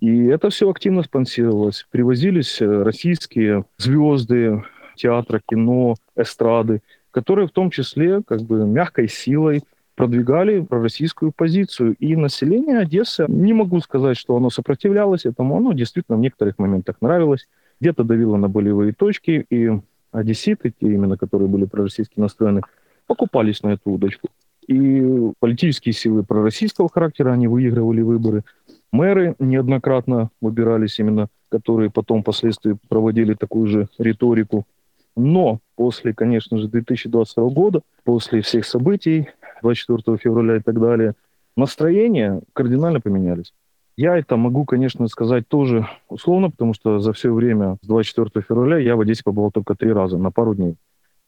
И это все активно спонсировалось. Привозились российские звезды театра, кино, эстрады, которые в том числе как бы мягкой силой продвигали пророссийскую позицию. И население Одессы, не могу сказать, что оно сопротивлялось этому, оно действительно в некоторых моментах нравилось, где-то давило на болевые точки, и одесситы, те именно, которые были пророссийски настроены, покупались на эту удочку. И политические силы пророссийского характера, они выигрывали выборы. Мэры неоднократно выбирались именно, которые потом впоследствии проводили такую же риторику. Но после, конечно же, 2022 года, после всех событий, 24 февраля и так далее, настроения кардинально поменялись. Я это могу, конечно, сказать тоже условно, потому что за все время с 24 февраля я в Одессе побывал только три раза на пару дней.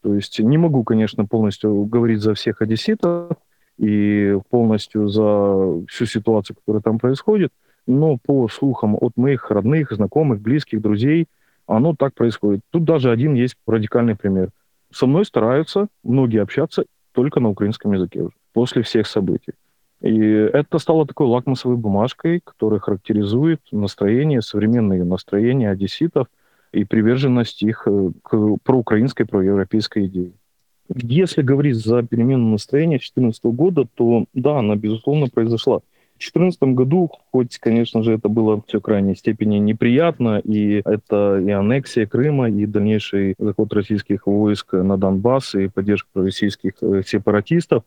То есть не могу, конечно, полностью говорить за всех одесситов и полностью за всю ситуацию, которая там происходит, но по слухам от моих родных, знакомых, близких, друзей, оно так происходит. Тут даже один есть радикальный пример. Со мной стараются многие общаться только на украинском языке уже, после всех событий. И это стало такой лакмусовой бумажкой, которая характеризует настроение, современные настроения одесситов и приверженность их э, к проукраинской, проевропейской идее. Если говорить за перемену настроения 2014 года, то да, она, безусловно, произошла. 2014 году, хоть, конечно же, это было все крайней степени неприятно, и это и аннексия Крыма, и дальнейший заход российских войск на Донбасс, и поддержка российских э, сепаратистов,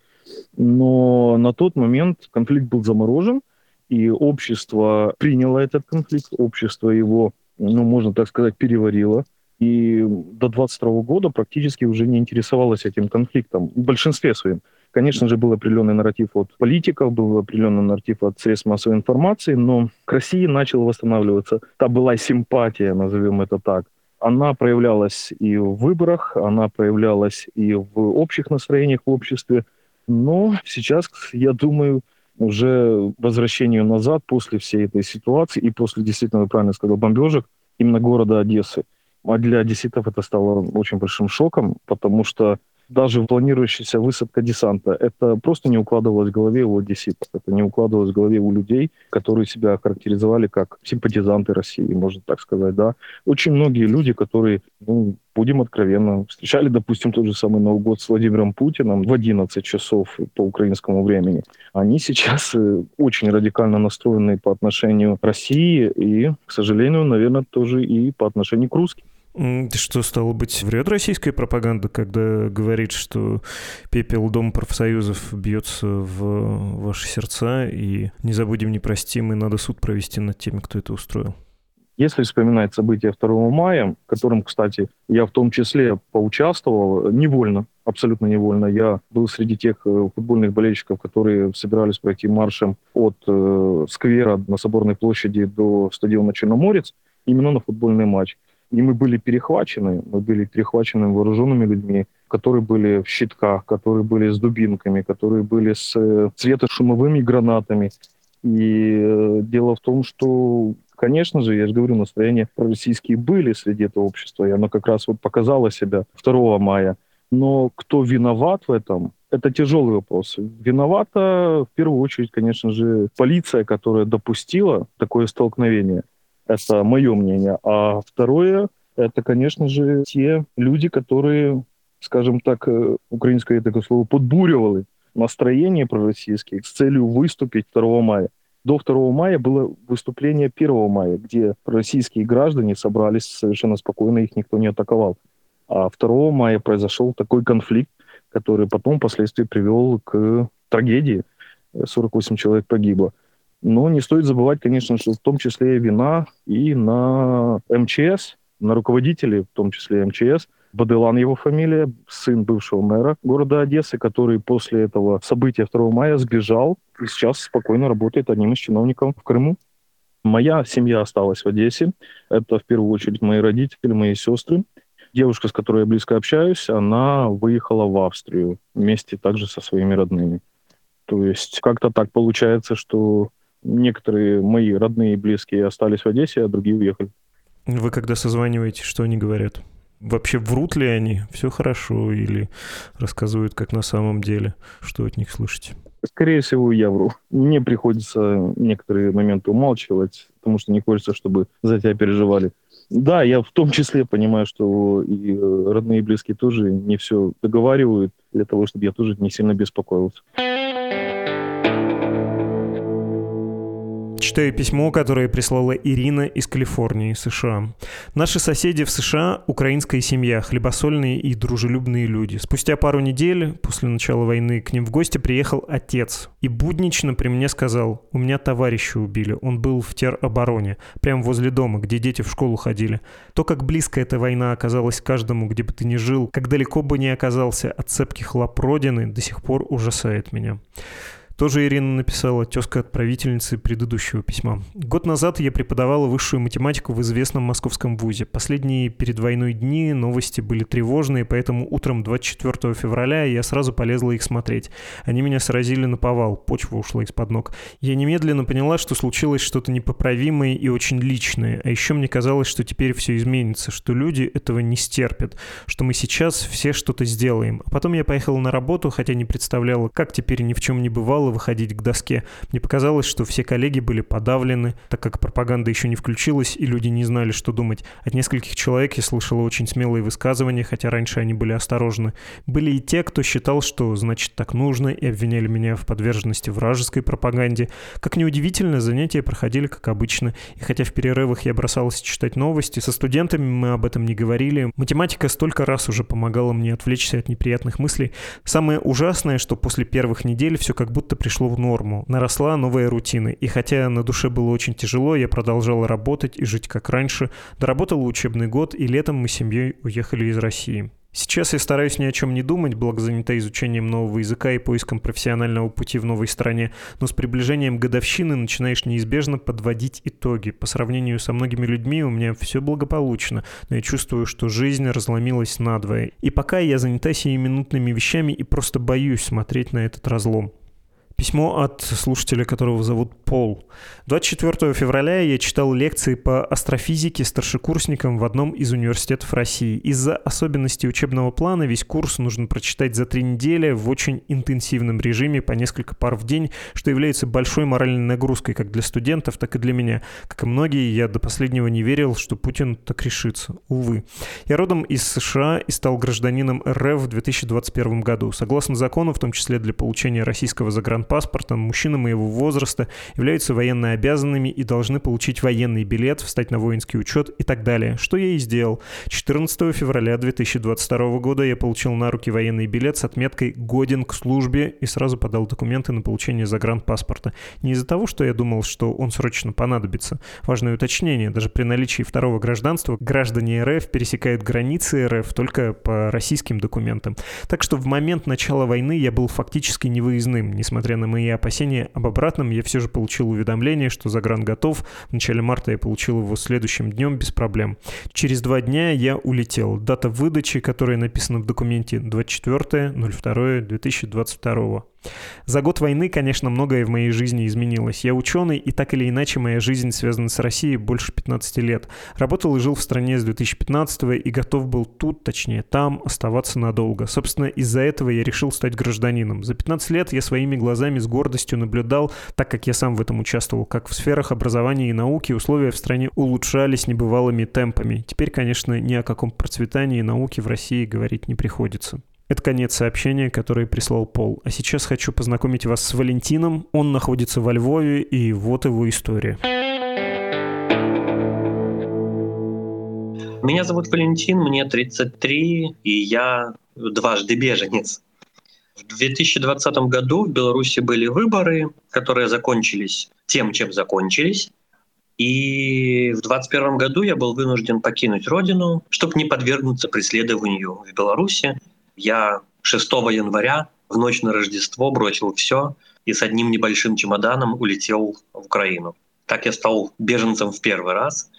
но на тот момент конфликт был заморожен, и общество приняло этот конфликт, общество его, ну, можно так сказать, переварило, и до 22 года практически уже не интересовалось этим конфликтом в большинстве своем. Конечно же, был определенный нарратив от политиков, был определенный нарратив от средств массовой информации, но к России начал восстанавливаться. Та была симпатия, назовем это так. Она проявлялась и в выборах, она проявлялась и в общих настроениях в обществе. Но сейчас, я думаю, уже возвращению назад после всей этой ситуации и после, действительно, вы правильно сказали, бомбежек именно города Одессы, а для одесситов это стало очень большим шоком, потому что даже планирующаяся высадка десанта, это просто не укладывалось в голове у одесситов, это не укладывалось в голове у людей, которые себя характеризовали как симпатизанты России, можно так сказать, да. Очень многие люди, которые, ну, будем откровенно, встречали, допустим, тот же самый Новый год с Владимиром Путиным в 11 часов по украинскому времени, они сейчас э, очень радикально настроены по отношению к России и, к сожалению, наверное, тоже и по отношению к русским. Что, стало быть, врет российская пропаганда, когда говорит, что пепел Дома профсоюзов бьется в ваши сердца, и не забудем, не простим, и надо суд провести над теми, кто это устроил? Если вспоминать события 2 мая, в котором, кстати, я в том числе поучаствовал, невольно, абсолютно невольно, я был среди тех э, футбольных болельщиков, которые собирались пройти маршем от э, сквера на Соборной площади до стадиона Черноморец, именно на футбольный матч. И мы были перехвачены, мы были перехвачены вооруженными людьми, которые были в щитках, которые были с дубинками, которые были с э, светошумовыми гранатами. И э, дело в том, что, конечно же, я же говорю, настроения пророссийские были среди этого общества, и оно как раз вот показало себя 2 мая. Но кто виноват в этом, это тяжелый вопрос. Виновата в первую очередь, конечно же, полиция, которая допустила такое столкновение – это мое мнение. А второе, это, конечно же, те люди, которые, скажем так, э, украинское такое слово, подбуривали настроение пророссийские с целью выступить 2 мая. До 2 мая было выступление 1 мая, где российские граждане собрались совершенно спокойно, их никто не атаковал. А 2 мая произошел такой конфликт, который потом впоследствии привел к трагедии. 48 человек погибло. Но не стоит забывать, конечно, что в том числе вина и на МЧС, на руководителей, в том числе МЧС. Баделан его фамилия, сын бывшего мэра города Одессы, который после этого события 2 мая сбежал и сейчас спокойно работает одним из чиновников в Крыму. Моя семья осталась в Одессе. Это в первую очередь мои родители, мои сестры. Девушка, с которой я близко общаюсь, она выехала в Австрию вместе также со своими родными. То есть как-то так получается, что некоторые мои родные и близкие остались в Одессе, а другие уехали. Вы когда созваниваете, что они говорят? Вообще врут ли они? Все хорошо или рассказывают, как на самом деле? Что от них слышите? Скорее всего, я вру. Мне приходится некоторые моменты умалчивать, потому что не хочется, чтобы за тебя переживали. Да, я в том числе понимаю, что и э, родные и близкие тоже не все договаривают для того, чтобы я тоже не сильно беспокоился. Читаю письмо, которое прислала Ирина из Калифорнии, США. Наши соседи в США – украинская семья, хлебосольные и дружелюбные люди. Спустя пару недель после начала войны к ним в гости приехал отец. И буднично при мне сказал, у меня товарища убили, он был в теробороне, прямо возле дома, где дети в школу ходили. То, как близко эта война оказалась каждому, где бы ты ни жил, как далеко бы ни оказался от цепких лап Родины, до сих пор ужасает меня. Тоже Ирина написала, тезка отправительницы предыдущего письма. Год назад я преподавала высшую математику в известном московском вузе. Последние перед войной дни новости были тревожные, поэтому утром 24 февраля я сразу полезла их смотреть. Они меня сразили на повал, почва ушла из-под ног. Я немедленно поняла, что случилось что-то непоправимое и очень личное. А еще мне казалось, что теперь все изменится, что люди этого не стерпят, что мы сейчас все что-то сделаем. А потом я поехала на работу, хотя не представляла, как теперь ни в чем не бывало, стало выходить к доске. Мне показалось, что все коллеги были подавлены, так как пропаганда еще не включилась, и люди не знали, что думать. От нескольких человек я слышала очень смелые высказывания, хотя раньше они были осторожны. Были и те, кто считал, что значит так нужно, и обвиняли меня в подверженности вражеской пропаганде. Как неудивительно, занятия проходили как обычно, и хотя в перерывах я бросалась читать новости, со студентами мы об этом не говорили. Математика столько раз уже помогала мне отвлечься от неприятных мыслей. Самое ужасное, что после первых недель все как будто будто пришло в норму. Наросла новая рутина. И хотя на душе было очень тяжело, я продолжала работать и жить как раньше. Доработала учебный год, и летом мы с семьей уехали из России. Сейчас я стараюсь ни о чем не думать, благо занята изучением нового языка и поиском профессионального пути в новой стране, но с приближением годовщины начинаешь неизбежно подводить итоги. По сравнению со многими людьми у меня все благополучно, но я чувствую, что жизнь разломилась надвое. И пока я занята сиюминутными вещами и просто боюсь смотреть на этот разлом. Письмо от слушателя, которого зовут Пол. 24 февраля я читал лекции по астрофизике старшекурсникам в одном из университетов России. Из-за особенностей учебного плана весь курс нужно прочитать за три недели в очень интенсивном режиме по несколько пар в день, что является большой моральной нагрузкой как для студентов, так и для меня. Как и многие, я до последнего не верил, что Путин так решится. Увы. Я родом из США и стал гражданином РФ в 2021 году. Согласно закону, в том числе для получения российского загранпаспорта, паспортом мужчины моего возраста являются военно обязанными и должны получить военный билет, встать на воинский учет и так далее, что я и сделал. 14 февраля 2022 года я получил на руки военный билет с отметкой «Годен к службе» и сразу подал документы на получение загранпаспорта. Не из-за того, что я думал, что он срочно понадобится. Важное уточнение, даже при наличии второго гражданства граждане РФ пересекают границы РФ только по российским документам. Так что в момент начала войны я был фактически невыездным, несмотря Несмотря на мои опасения об обратном, я все же получил уведомление, что загран готов. В начале марта я получил его следующим днем без проблем. Через два дня я улетел. Дата выдачи, которая написана в документе 24.02.2022. За год войны, конечно, многое в моей жизни изменилось. Я ученый, и так или иначе моя жизнь связана с Россией больше 15 лет. Работал и жил в стране с 2015 и готов был тут, точнее там, оставаться надолго. Собственно, из-за этого я решил стать гражданином. За 15 лет я своими глазами с гордостью наблюдал, так как я сам в этом участвовал, как в сферах образования и науки условия в стране улучшались небывалыми темпами. Теперь, конечно, ни о каком процветании науки в России говорить не приходится. Это конец сообщения, которое прислал Пол. А сейчас хочу познакомить вас с Валентином. Он находится во Львове, и вот его история. Меня зовут Валентин, мне 33, и я дважды беженец. В 2020 году в Беларуси были выборы, которые закончились тем, чем закончились. И в 2021 году я был вынужден покинуть родину, чтобы не подвергнуться преследованию в Беларуси. Я 6 января в ночь на Рождество бросил все и с одним небольшим чемоданом улетел в Украину. Так я стал беженцем в первый раз.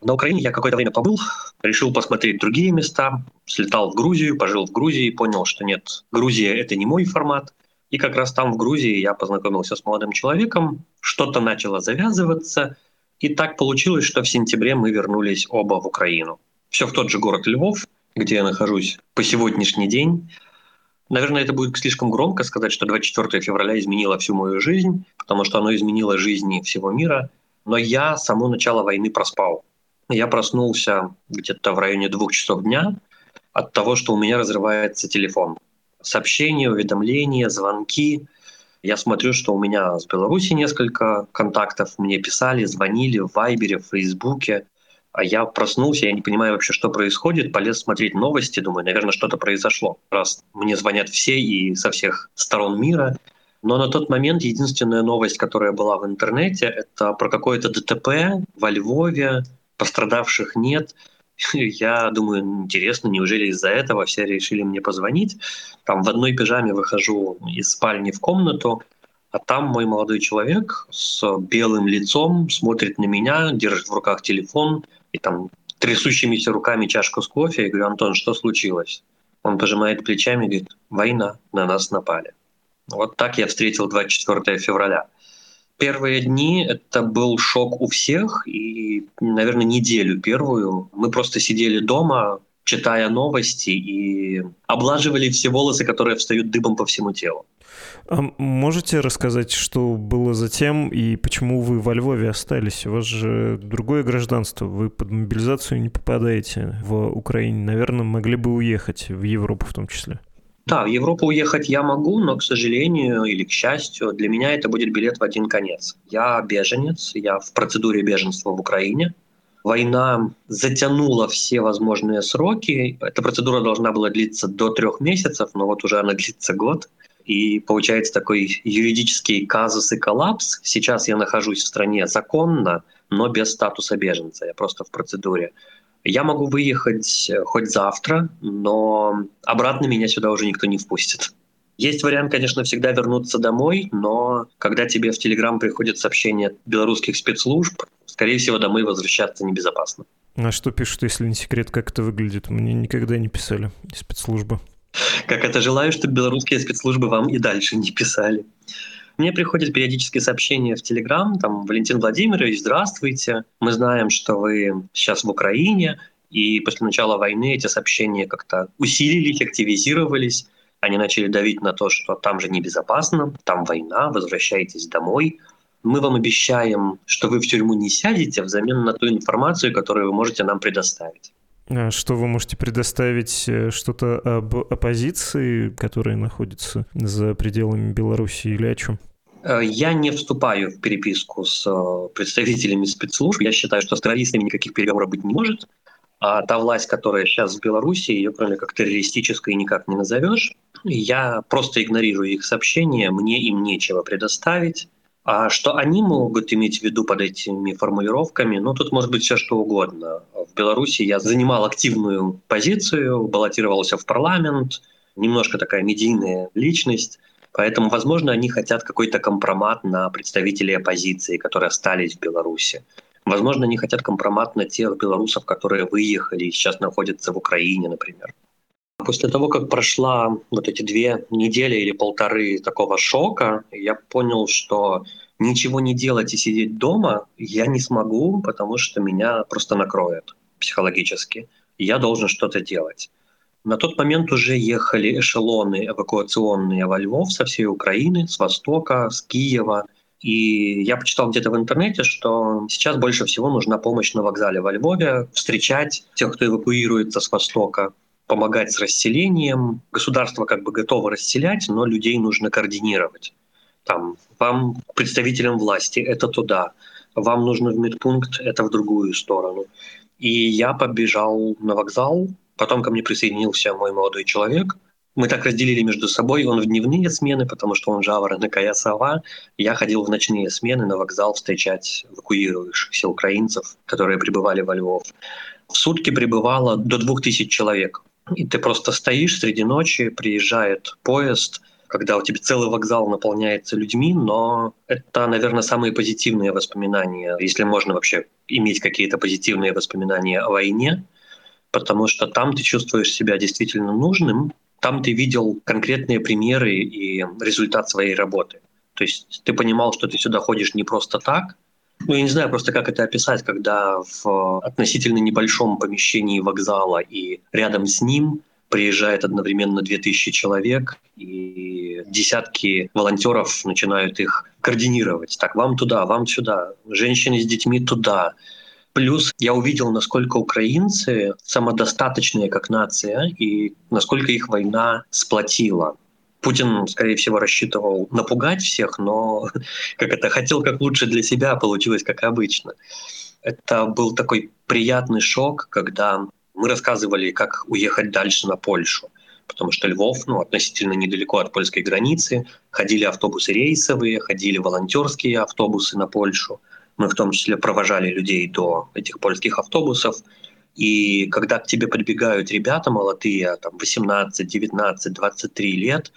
На Украине я какое-то время побыл, решил посмотреть другие места, слетал в Грузию, пожил в Грузии, понял, что нет, Грузия — это не мой формат. И как раз там, в Грузии, я познакомился с молодым человеком, что-то начало завязываться, и так получилось, что в сентябре мы вернулись оба в Украину. Все в тот же город Львов, где я нахожусь по сегодняшний день. Наверное, это будет слишком громко сказать, что 24 февраля изменило всю мою жизнь, потому что оно изменило жизни всего мира. Но я само начало войны проспал. Я проснулся где-то в районе двух часов дня от того, что у меня разрывается телефон. Сообщения, уведомления, звонки. Я смотрю, что у меня с Беларуси несколько контактов. Мне писали, звонили в Вайбере, в Фейсбуке. А я проснулся, я не понимаю вообще, что происходит, полез смотреть новости, думаю, наверное, что-то произошло, раз мне звонят все и со всех сторон мира. Но на тот момент единственная новость, которая была в интернете, это про какое-то ДТП во Львове, пострадавших нет. Я думаю, интересно, неужели из-за этого все решили мне позвонить? Там в одной пижаме выхожу из спальни в комнату, а там мой молодой человек с белым лицом смотрит на меня, держит в руках телефон, и там трясущимися руками чашку с кофе. Я говорю, Антон, что случилось? Он пожимает плечами и говорит, война, на нас напали. Вот так я встретил 24 февраля. Первые дни это был шок у всех, и, наверное, неделю первую мы просто сидели дома, читая новости и облаживали все волосы, которые встают дыбом по всему телу. А можете рассказать, что было затем и почему вы во Львове остались? У вас же другое гражданство, вы под мобилизацию не попадаете в Украине. Наверное, могли бы уехать в Европу в том числе. Да, в Европу уехать я могу, но, к сожалению или к счастью, для меня это будет билет в один конец. Я беженец, я в процедуре беженства в Украине. Война затянула все возможные сроки. Эта процедура должна была длиться до трех месяцев, но вот уже она длится год. И получается такой юридический казус и коллапс. Сейчас я нахожусь в стране законно, но без статуса беженца. Я просто в процедуре. Я могу выехать э, хоть завтра, но обратно меня сюда уже никто не впустит. Есть вариант, конечно, всегда вернуться домой, но когда тебе в Телеграм приходит сообщение белорусских спецслужб, скорее всего, домой возвращаться небезопасно. А что пишут, если не секрет, как это выглядит? Мне никогда не писали спецслужбы. Как это желаю, чтобы белорусские спецслужбы вам и дальше не писали. Мне приходят периодически сообщения в Телеграм, там, Валентин Владимирович, здравствуйте, мы знаем, что вы сейчас в Украине, и после начала войны эти сообщения как-то усилились, активизировались, они начали давить на то, что там же небезопасно, там война, возвращайтесь домой. Мы вам обещаем, что вы в тюрьму не сядете взамен на ту информацию, которую вы можете нам предоставить. А что вы можете предоставить? Э, что-то об оппозиции, которая находится за пределами Беларуси или о чем? Э, я не вступаю в переписку с э, представителями спецслужб. Я считаю, что с террористами никаких переговоров быть не может. А та власть, которая сейчас в Беларуси, ее кроме как террористической никак не назовешь. Я просто игнорирую их сообщения, мне им нечего предоставить. А что они могут иметь в виду под этими формулировками, ну тут может быть все что угодно. В Беларуси я занимал активную позицию, баллотировался в парламент, немножко такая медийная личность, поэтому, возможно, они хотят какой-то компромат на представителей оппозиции, которые остались в Беларуси. Возможно, они хотят компромат на тех белорусов, которые выехали и сейчас находятся в Украине, например. После того, как прошла вот эти две недели или полторы такого шока, я понял, что ничего не делать и сидеть дома я не смогу, потому что меня просто накроет психологически. я должен что-то делать. На тот момент уже ехали эшелоны эвакуационные во Львов со всей Украины, с Востока, с Киева. И я почитал где-то в интернете, что сейчас больше всего нужна помощь на вокзале во Львове, встречать тех, кто эвакуируется с Востока, помогать с расселением. Государство как бы готово расселять, но людей нужно координировать. Там, вам, представителям власти, это туда. Вам нужно в медпункт, это в другую сторону. И я побежал на вокзал, потом ко мне присоединился мой молодой человек. Мы так разделили между собой, он в дневные смены, потому что он жаворонок, а я сова. Я ходил в ночные смены на вокзал встречать эвакуирующихся украинцев, которые прибывали во Львов. В сутки прибывало до двух тысяч человек. И ты просто стоишь среди ночи, приезжает поезд, когда у тебя целый вокзал наполняется людьми, но это, наверное, самые позитивные воспоминания, если можно вообще иметь какие-то позитивные воспоминания о войне, потому что там ты чувствуешь себя действительно нужным, там ты видел конкретные примеры и результат своей работы. То есть ты понимал, что ты сюда ходишь не просто так, ну, я не знаю просто, как это описать, когда в относительно небольшом помещении вокзала и рядом с ним приезжает одновременно 2000 человек, и десятки волонтеров начинают их координировать. Так, вам туда, вам сюда, женщины с детьми туда. Плюс я увидел, насколько украинцы самодостаточные как нация и насколько их война сплотила. Путин, скорее всего, рассчитывал напугать всех, но как это хотел как лучше для себя, получилось как обычно. Это был такой приятный шок, когда мы рассказывали, как уехать дальше на Польшу, потому что Львов ну, относительно недалеко от польской границы. Ходили автобусы рейсовые, ходили волонтерские автобусы на Польшу. Мы в том числе провожали людей до этих польских автобусов. И когда к тебе подбегают ребята молодые, там 18, 19, 23 лет,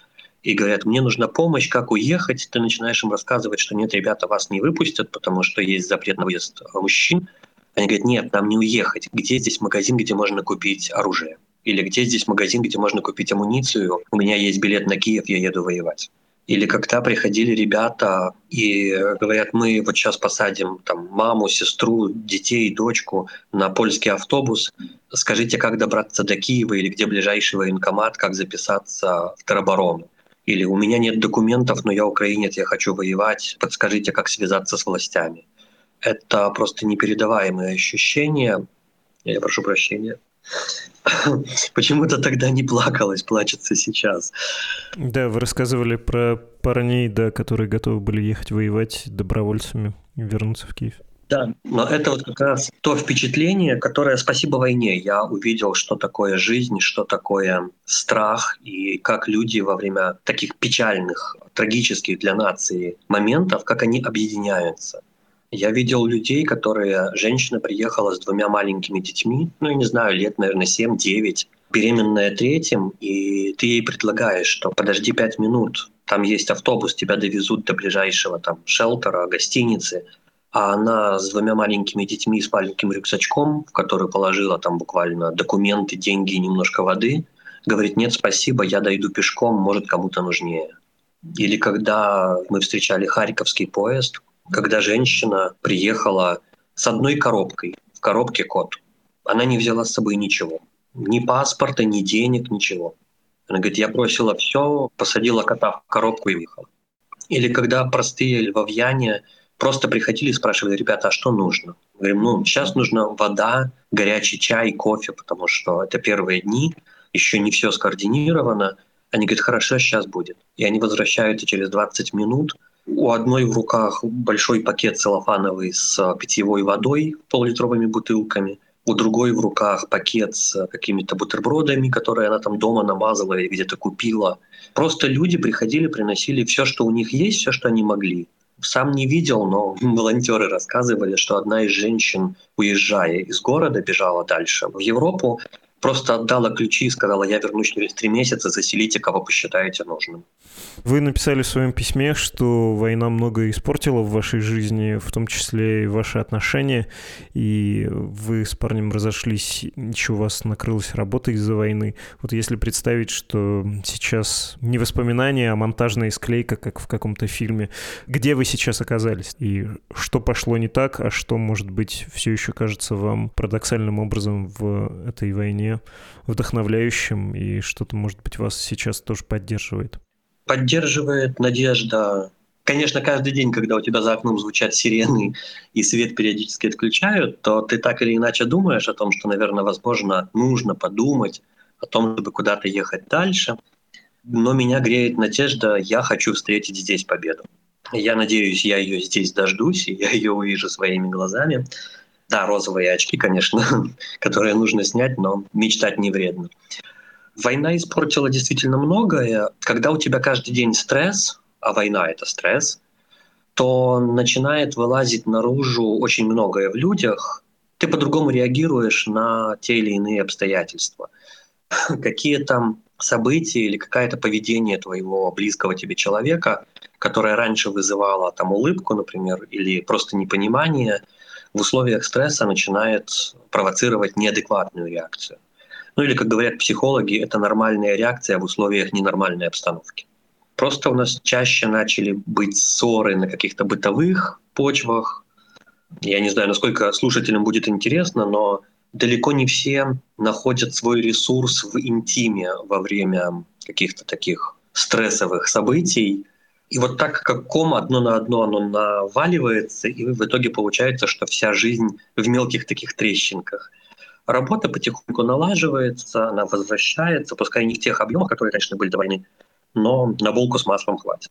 и говорят, мне нужна помощь, как уехать, ты начинаешь им рассказывать, что нет, ребята вас не выпустят, потому что есть запрет на выезд мужчин. Они говорят, нет, нам не уехать. Где здесь магазин, где можно купить оружие? Или где здесь магазин, где можно купить амуницию? У меня есть билет на Киев, я еду воевать. Или когда приходили ребята и говорят, мы вот сейчас посадим там маму, сестру, детей, дочку на польский автобус, скажите, как добраться до Киева или где ближайший военкомат, как записаться в тероборону. Или у меня нет документов, но я украинец, я хочу воевать, подскажите, как связаться с властями. Это просто непередаваемые ощущения. Я прошу прощения. Почему-то тогда не плакалось, плачется сейчас. Да, вы рассказывали про парней, да, которые готовы были ехать воевать добровольцами и вернуться в Киев. Да, но это вот как раз то впечатление, которое спасибо войне. Я увидел, что такое жизнь, что такое страх, и как люди во время таких печальных, трагических для нации моментов, как они объединяются. Я видел людей, которые... Женщина приехала с двумя маленькими детьми, ну, я не знаю, лет, наверное, 7-9, беременная третьим, и ты ей предлагаешь, что подожди пять минут, там есть автобус, тебя довезут до ближайшего там шелтера, гостиницы, а она с двумя маленькими детьми, с маленьким рюкзачком, в который положила там буквально документы, деньги и немножко воды, говорит, нет, спасибо, я дойду пешком, может, кому-то нужнее. Или когда мы встречали Харьковский поезд, когда женщина приехала с одной коробкой, в коробке кот. Она не взяла с собой ничего. Ни паспорта, ни денег, ничего. Она говорит, я бросила все, посадила кота в коробку и уехала. Или когда простые львовьяне просто приходили и спрашивали, ребята, а что нужно? Говорим, ну, сейчас нужна вода, горячий чай, кофе, потому что это первые дни, еще не все скоординировано. Они говорят, хорошо, сейчас будет. И они возвращаются через 20 минут. У одной в руках большой пакет целлофановый с питьевой водой, поллитровыми бутылками. У другой в руках пакет с какими-то бутербродами, которые она там дома намазала или где-то купила. Просто люди приходили, приносили все, что у них есть, все, что они могли. Сам не видел, но волонтеры рассказывали, что одна из женщин, уезжая из города, бежала дальше в Европу, просто отдала ключи и сказала, я вернусь через три месяца, заселите, кого посчитаете нужным. Вы написали в своем письме, что война многое испортила в вашей жизни, в том числе и ваши отношения, и вы с парнем разошлись, ничего у вас накрылась работа из-за войны. Вот если представить, что сейчас не воспоминания, а монтажная склейка, как в каком-то фильме, где вы сейчас оказались, и что пошло не так, а что, может быть, все еще кажется вам парадоксальным образом в этой войне вдохновляющим, и что-то, может быть, вас сейчас тоже поддерживает? поддерживает надежда. Конечно, каждый день, когда у тебя за окном звучат сирены и свет периодически отключают, то ты так или иначе думаешь о том, что, наверное, возможно, нужно подумать о том, чтобы куда-то ехать дальше. Но меня греет надежда, я хочу встретить здесь победу. Я надеюсь, я ее здесь дождусь, и я ее увижу своими глазами. Да, розовые очки, конечно, которые нужно снять, но мечтать не вредно. Война испортила действительно многое. Когда у тебя каждый день стресс, а война — это стресс, то начинает вылазить наружу очень многое в людях. Ты по-другому реагируешь на те или иные обстоятельства. Какие-то события или какое-то поведение твоего близкого тебе человека, которое раньше вызывало там улыбку, например, или просто непонимание, в условиях стресса начинает провоцировать неадекватную реакцию. Ну или, как говорят психологи, это нормальная реакция в условиях ненормальной обстановки. Просто у нас чаще начали быть ссоры на каких-то бытовых почвах. Я не знаю, насколько слушателям будет интересно, но далеко не все находят свой ресурс в интиме во время каких-то таких стрессовых событий. И вот так как ком одно на одно оно наваливается, и в итоге получается, что вся жизнь в мелких таких трещинках – Работа потихоньку налаживается, она возвращается, пускай не в тех объемах, которые, конечно, были до войны, но на булку с маслом хватит.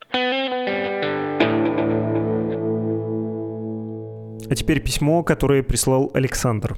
А теперь письмо, которое прислал Александр.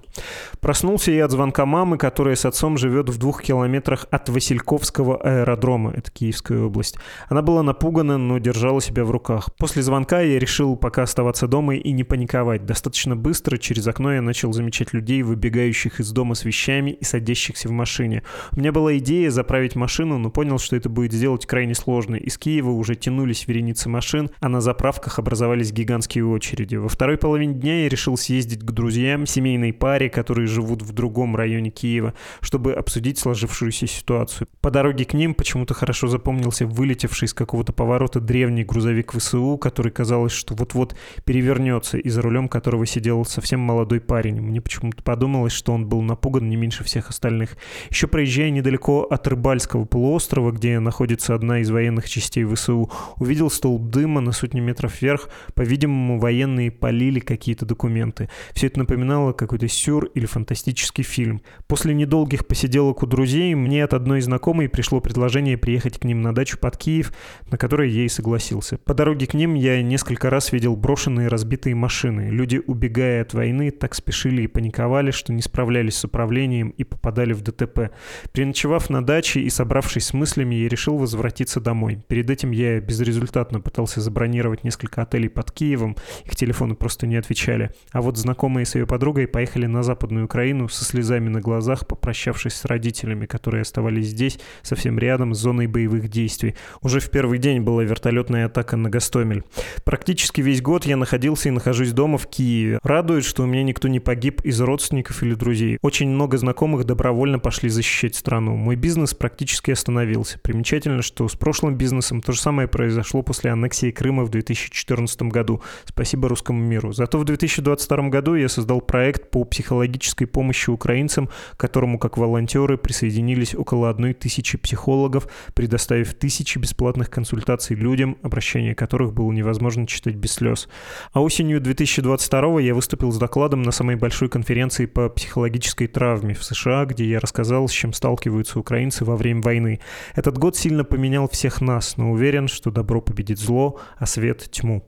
Проснулся я от звонка мамы, которая с отцом живет в двух километрах от Васильковского аэродрома, это Киевская область. Она была напугана, но держала себя в руках. После звонка я решил пока оставаться дома и не паниковать. Достаточно быстро через окно я начал замечать людей, выбегающих из дома с вещами и садящихся в машине. У меня была идея заправить машину, но понял, что это будет сделать крайне сложно. Из Киева уже тянулись вереницы машин, а на заправках образовались гигантские очереди. Во второй половине дня я решил съездить к друзьям, семейной паре, которые живут в другом районе Киева, чтобы обсудить сложившуюся ситуацию. По дороге к ним почему-то хорошо запомнился вылетевший из какого-то поворота древний грузовик ВСУ, который казалось, что вот-вот перевернется, и за рулем которого сидел совсем молодой парень. Мне почему-то подумалось, что он был напуган не меньше всех остальных. Еще проезжая недалеко от Рыбальского полуострова, где находится одна из военных частей ВСУ, увидел столб дыма на сотни метров вверх. По-видимому, военные полили какие какие-то документы. Все это напоминало какой-то сюр или фантастический фильм. После недолгих посиделок у друзей мне от одной знакомой пришло предложение приехать к ним на дачу под Киев, на которое я и согласился. По дороге к ним я несколько раз видел брошенные разбитые машины. Люди, убегая от войны, так спешили и паниковали, что не справлялись с управлением и попадали в ДТП. Переночевав на даче и собравшись с мыслями, я решил возвратиться домой. Перед этим я безрезультатно пытался забронировать несколько отелей под Киевом, их телефоны просто не отвечали печали. А вот знакомые с ее подругой поехали на Западную Украину со слезами на глазах, попрощавшись с родителями, которые оставались здесь, совсем рядом с зоной боевых действий. Уже в первый день была вертолетная атака на Гастомель. Практически весь год я находился и нахожусь дома в Киеве. Радует, что у меня никто не погиб из родственников или друзей. Очень много знакомых добровольно пошли защищать страну. Мой бизнес практически остановился. Примечательно, что с прошлым бизнесом то же самое произошло после аннексии Крыма в 2014 году. Спасибо русскому миру. Зато в 2022 году я создал проект по психологической помощи украинцам, к которому как волонтеры присоединились около одной тысячи психологов, предоставив тысячи бесплатных консультаций людям, обращение которых было невозможно читать без слез. А осенью 2022 я выступил с докладом на самой большой конференции по психологической травме в США, где я рассказал, с чем сталкиваются украинцы во время войны. Этот год сильно поменял всех нас, но уверен, что добро победит зло, а свет — тьму.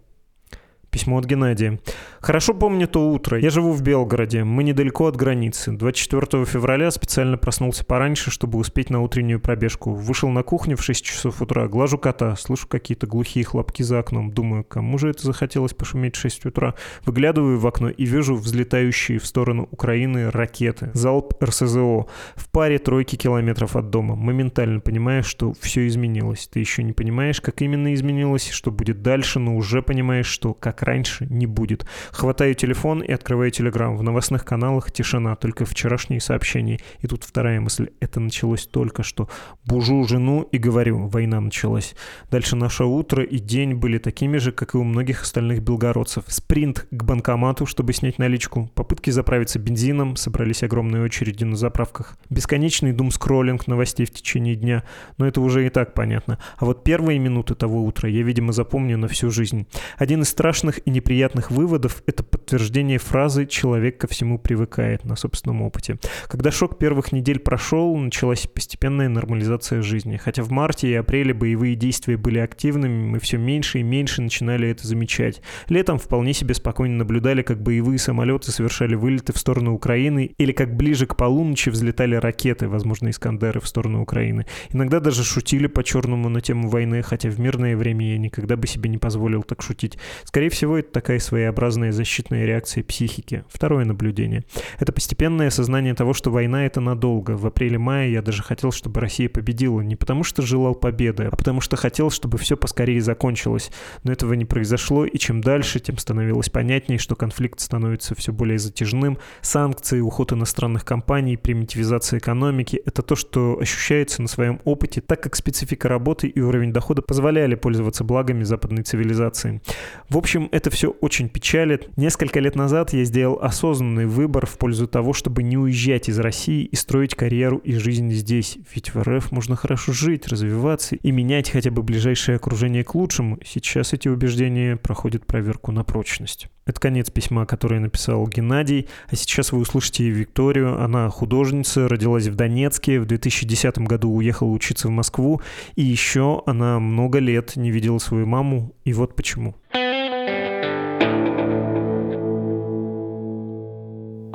Письмо от Геннадия. «Хорошо помню то утро. Я живу в Белгороде. Мы недалеко от границы. 24 февраля специально проснулся пораньше, чтобы успеть на утреннюю пробежку. Вышел на кухню в 6 часов утра, глажу кота, слышу какие-то глухие хлопки за окном. Думаю, кому же это захотелось пошуметь в 6 утра? Выглядываю в окно и вижу взлетающие в сторону Украины ракеты. Залп РСЗО. В паре тройки километров от дома. Моментально понимаешь, что все изменилось. Ты еще не понимаешь, как именно изменилось, что будет дальше, но уже понимаешь, что как раньше, не будет. Хватаю телефон и открываю телеграм. В новостных каналах тишина, только вчерашние сообщения. И тут вторая мысль. Это началось только что. Бужу жену и говорю, война началась. Дальше наше утро и день были такими же, как и у многих остальных белгородцев. Спринт к банкомату, чтобы снять наличку. Попытки заправиться бензином. Собрались огромные очереди на заправках. Бесконечный дум-скроллинг новостей в течение дня. Но это уже и так понятно. А вот первые минуты того утра я, видимо, запомню на всю жизнь. Один из страшных страшных и неприятных выводов — это подтверждение фразы «человек ко всему привыкает» на собственном опыте. Когда шок первых недель прошел, началась постепенная нормализация жизни. Хотя в марте и апреле боевые действия были активными, мы все меньше и меньше начинали это замечать. Летом вполне себе спокойно наблюдали, как боевые самолеты совершали вылеты в сторону Украины или как ближе к полуночи взлетали ракеты, возможно, Искандеры в сторону Украины. Иногда даже шутили по-черному на тему войны, хотя в мирное время я никогда бы себе не позволил так шутить. Скорее всего, всего, это такая своеобразная защитная реакция психики. Второе наблюдение. Это постепенное осознание того, что война — это надолго. В апреле-мае я даже хотел, чтобы Россия победила. Не потому что желал победы, а потому что хотел, чтобы все поскорее закончилось. Но этого не произошло, и чем дальше, тем становилось понятнее, что конфликт становится все более затяжным. Санкции, уход иностранных компаний, примитивизация экономики — это то, что ощущается на своем опыте, так как специфика работы и уровень дохода позволяли пользоваться благами западной цивилизации. В общем, это все очень печалит. Несколько лет назад я сделал осознанный выбор в пользу того, чтобы не уезжать из России и строить карьеру и жизнь здесь. Ведь в РФ можно хорошо жить, развиваться и менять хотя бы ближайшее окружение к лучшему. Сейчас эти убеждения проходят проверку на прочность. Это конец письма, которое написал Геннадий. А сейчас вы услышите Викторию. Она художница, родилась в Донецке, в 2010 году уехала учиться в Москву. И еще она много лет не видела свою маму. И вот почему.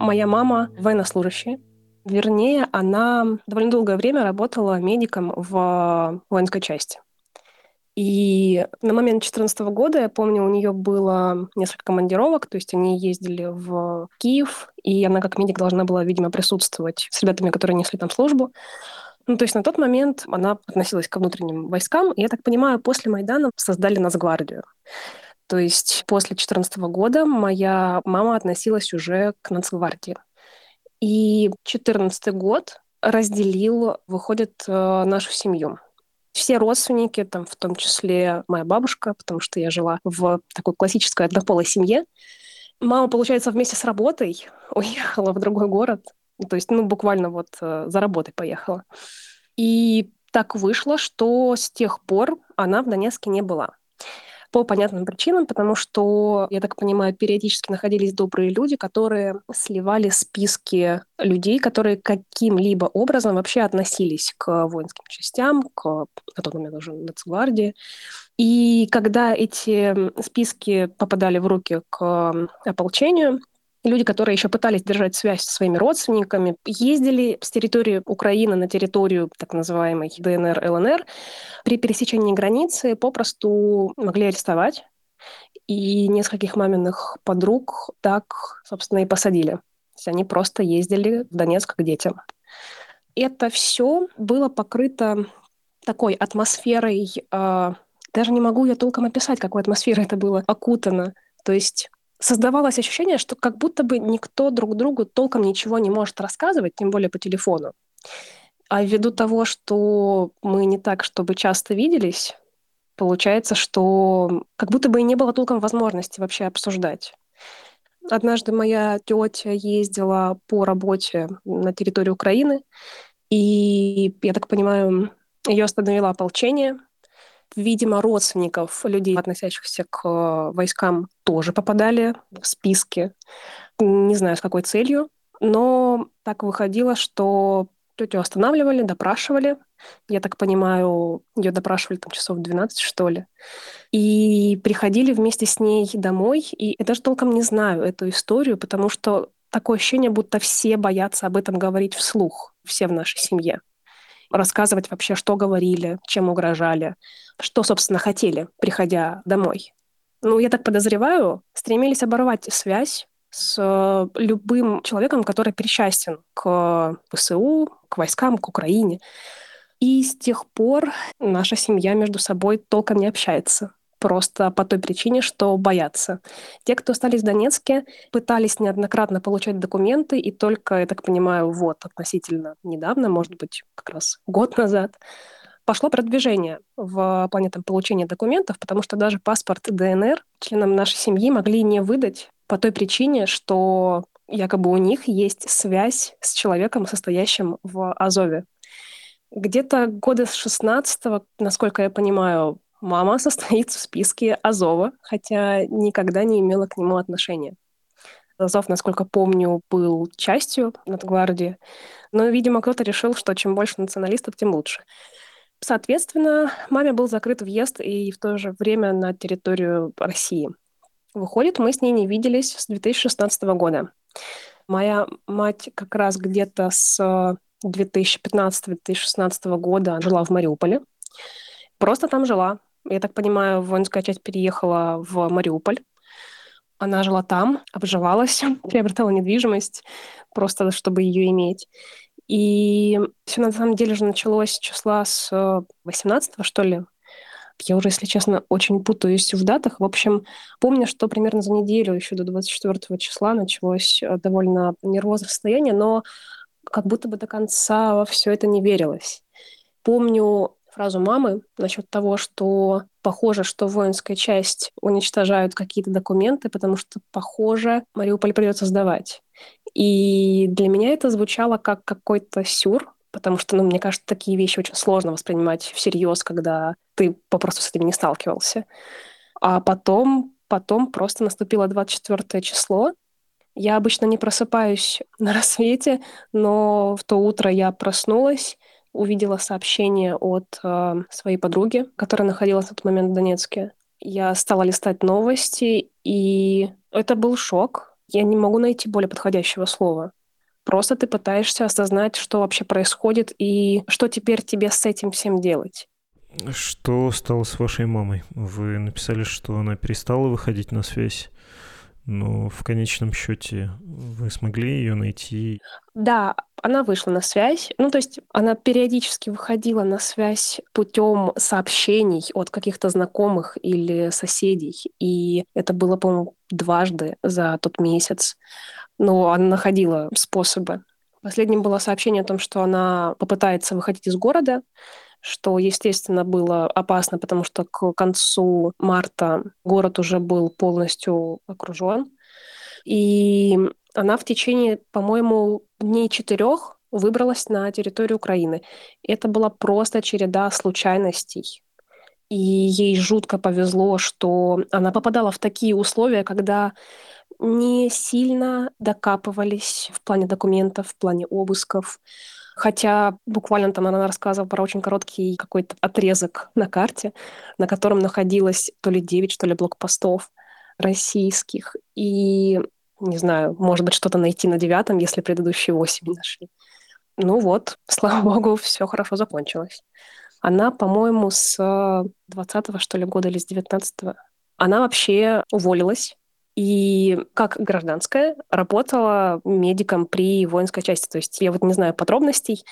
Моя мама военнослужащая. Вернее, она довольно долгое время работала медиком в воинской части. И на момент 2014 года, я помню, у нее было несколько командировок, то есть они ездили в Киев, и она как медик должна была, видимо, присутствовать с ребятами, которые несли там службу. Ну, то есть на тот момент она относилась к внутренним войскам, и, я так понимаю, после Майдана создали Нацгвардию. То есть после 2014 года моя мама относилась уже к Нацгвардии. И 2014 год разделил, выходит, э, нашу семью. Все родственники, там, в том числе моя бабушка, потому что я жила в такой классической однополой семье. Мама, получается, вместе с работой уехала в другой город. То есть, ну, буквально вот э, за работой поехала. И так вышло, что с тех пор она в Донецке не была по понятным причинам, потому что, я так понимаю, периодически находились добрые люди, которые сливали списки людей, которые каким-либо образом вообще относились к воинским частям, к, на тот момент уже Нацгвардии. И когда эти списки попадали в руки к ополчению, люди, которые еще пытались держать связь со своими родственниками, ездили с территории Украины на территорию так называемой ДНР, ЛНР. При пересечении границы попросту могли арестовать и нескольких маминых подруг так, собственно, и посадили. То есть они просто ездили в Донецк к детям. Это все было покрыто такой атмосферой, э, даже не могу я толком описать, какой атмосферой это было окутано. То есть создавалось ощущение, что как будто бы никто друг другу толком ничего не может рассказывать, тем более по телефону. А ввиду того, что мы не так, чтобы часто виделись, получается, что как будто бы и не было толком возможности вообще обсуждать. Однажды моя тетя ездила по работе на территорию Украины, и, я так понимаю, ее остановило ополчение. Видимо, родственников людей, относящихся к э, войскам, тоже попадали в списки. Не знаю, с какой целью, но так выходило, что тетю останавливали, допрашивали. Я так понимаю, ее допрашивали там часов 12, что ли. И приходили вместе с ней домой. И я даже толком не знаю эту историю, потому что такое ощущение, будто все боятся об этом говорить вслух, все в нашей семье. Рассказывать вообще, что говорили, чем угрожали, что, собственно, хотели, приходя домой. Ну, я так подозреваю, стремились оборвать связь с э, любым человеком, который причастен к ВСУ, к войскам, к Украине. И с тех пор наша семья между собой толком не общается. Просто по той причине, что боятся. Те, кто остались в Донецке, пытались неоднократно получать документы, и только, я так понимаю, вот относительно недавно, может быть, как раз год назад, пошло продвижение в плане там, получения документов, потому что даже паспорт ДНР членам нашей семьи могли не выдать по той причине, что якобы у них есть связь с человеком, состоящим в Азове. Где-то года с 16 насколько я понимаю, мама состоит в списке Азова, хотя никогда не имела к нему отношения. Азов, насколько помню, был частью Нацгвардии, но, видимо, кто-то решил, что чем больше националистов, тем лучше. Соответственно, маме был закрыт въезд и в то же время на территорию России – Выходит, мы с ней не виделись с 2016 года. Моя мать как раз где-то с 2015-2016 года жила в Мариуполе. Просто там жила. Я так понимаю, воинская часть переехала в Мариуполь. Она жила там, обживалась, приобретала недвижимость, просто чтобы ее иметь. И все на самом деле же началось числа с 18 что ли, я уже, если честно, очень путаюсь в датах. В общем, помню, что примерно за неделю, еще до 24 числа, началось э, довольно нервозное состояние, но как будто бы до конца во все это не верилось. Помню фразу мамы насчет того, что похоже, что воинская часть уничтожают какие-то документы, потому что, похоже, Мариуполь придется сдавать. И для меня это звучало как какой-то сюр, потому что, ну, мне кажется, такие вещи очень сложно воспринимать всерьез, когда ты попросту с этим не сталкивался. А потом, потом просто наступило 24 число. Я обычно не просыпаюсь на рассвете, но в то утро я проснулась, увидела сообщение от э, своей подруги, которая находилась в тот момент в Донецке. Я стала листать новости, и это был шок. Я не могу найти более подходящего слова. Просто ты пытаешься осознать, что вообще происходит и что теперь тебе с этим всем делать. Что стало с вашей мамой? Вы написали, что она перестала выходить на связь, но в конечном счете вы смогли ее найти? Да, она вышла на связь. Ну, то есть она периодически выходила на связь путем сообщений от каких-то знакомых или соседей. И это было, по-моему, дважды за тот месяц но она находила способы. Последним было сообщение о том, что она попытается выходить из города, что, естественно, было опасно, потому что к концу марта город уже был полностью окружен. И она в течение, по-моему, дней четырех выбралась на территорию Украины. Это была просто череда случайностей. И ей жутко повезло, что она попадала в такие условия, когда не сильно докапывались в плане документов, в плане обысков. Хотя буквально там она рассказывала про очень короткий какой-то отрезок на карте, на котором находилось то ли 9, то ли блокпостов российских. И, не знаю, может быть, что-то найти на девятом, если предыдущие восемь не нашли. Ну вот, слава богу, все хорошо закончилось. Она, по-моему, с 20 что ли, года или с 19 -го Она вообще уволилась и как гражданская работала медиком при воинской части. То есть я вот не знаю подробностей,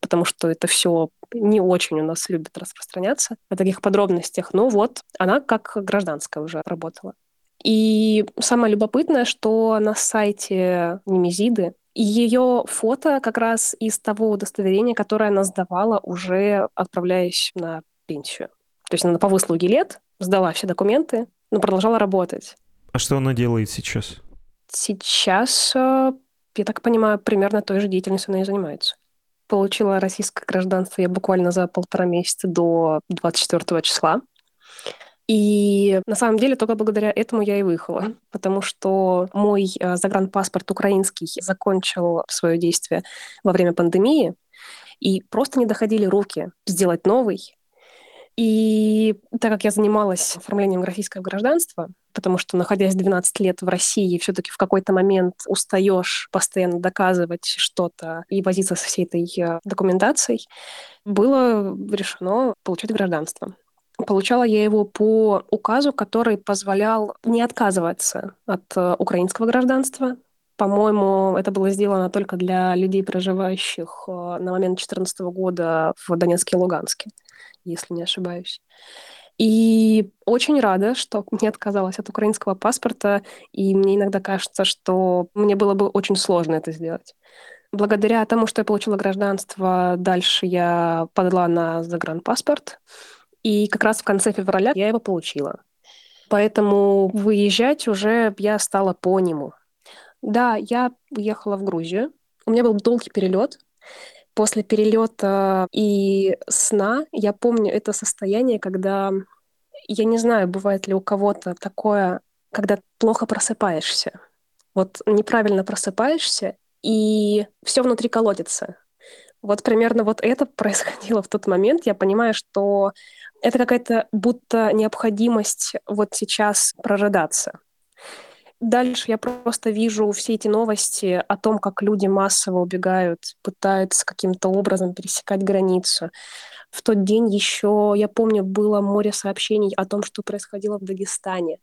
потому что это все не очень у нас любят распространяться о таких подробностях. Но вот она как гражданская уже работала. И самое любопытное, что на сайте Немезиды ее фото как раз из того удостоверения, которое она сдавала, уже отправляясь на пенсию. То есть она по выслуге лет сдала все документы, но продолжала работать. А что она делает сейчас? Сейчас, э, я так понимаю, примерно той же деятельностью она и занимается. Получила российское гражданство я буквально за полтора месяца до 24 числа. И на самом деле только благодаря этому я и выехала, потому что мой э, загранпаспорт украинский закончил свое действие во время пандемии, и просто не доходили руки сделать новый. И так как я занималась оформлением российского гражданства, потому что, находясь 12 лет в России, все-таки в какой-то момент устаешь постоянно доказывать что-то и возиться со всей этой э, документацией, было решено получить гражданство. Получала я его по указу, который позволял не отказываться от э, украинского гражданства. По-моему, это было сделано только для людей, проживающих э, на момент 2014 года в Донецке и Луганске, если не ошибаюсь. И очень рада, что не отказалась от украинского паспорта, и мне иногда кажется, что мне было бы очень сложно это сделать. Благодаря тому, что я получила гражданство, дальше я подала на загранпаспорт, и как раз в конце февраля я его получила. Поэтому выезжать уже я стала по нему. Да, я уехала в Грузию. У меня был долгий перелет. После перелета и сна я помню это состояние, когда я не знаю, бывает ли у кого-то такое, когда плохо просыпаешься. Вот неправильно просыпаешься, и все внутри колодится. Вот примерно вот это происходило в тот момент. Я понимаю, что это какая-то будто необходимость вот сейчас прорыдаться. Дальше я просто вижу все эти новости о том, как люди массово убегают, пытаются каким-то образом пересекать границу. В тот день еще, я помню, было море сообщений о том, что происходило в Дагестане.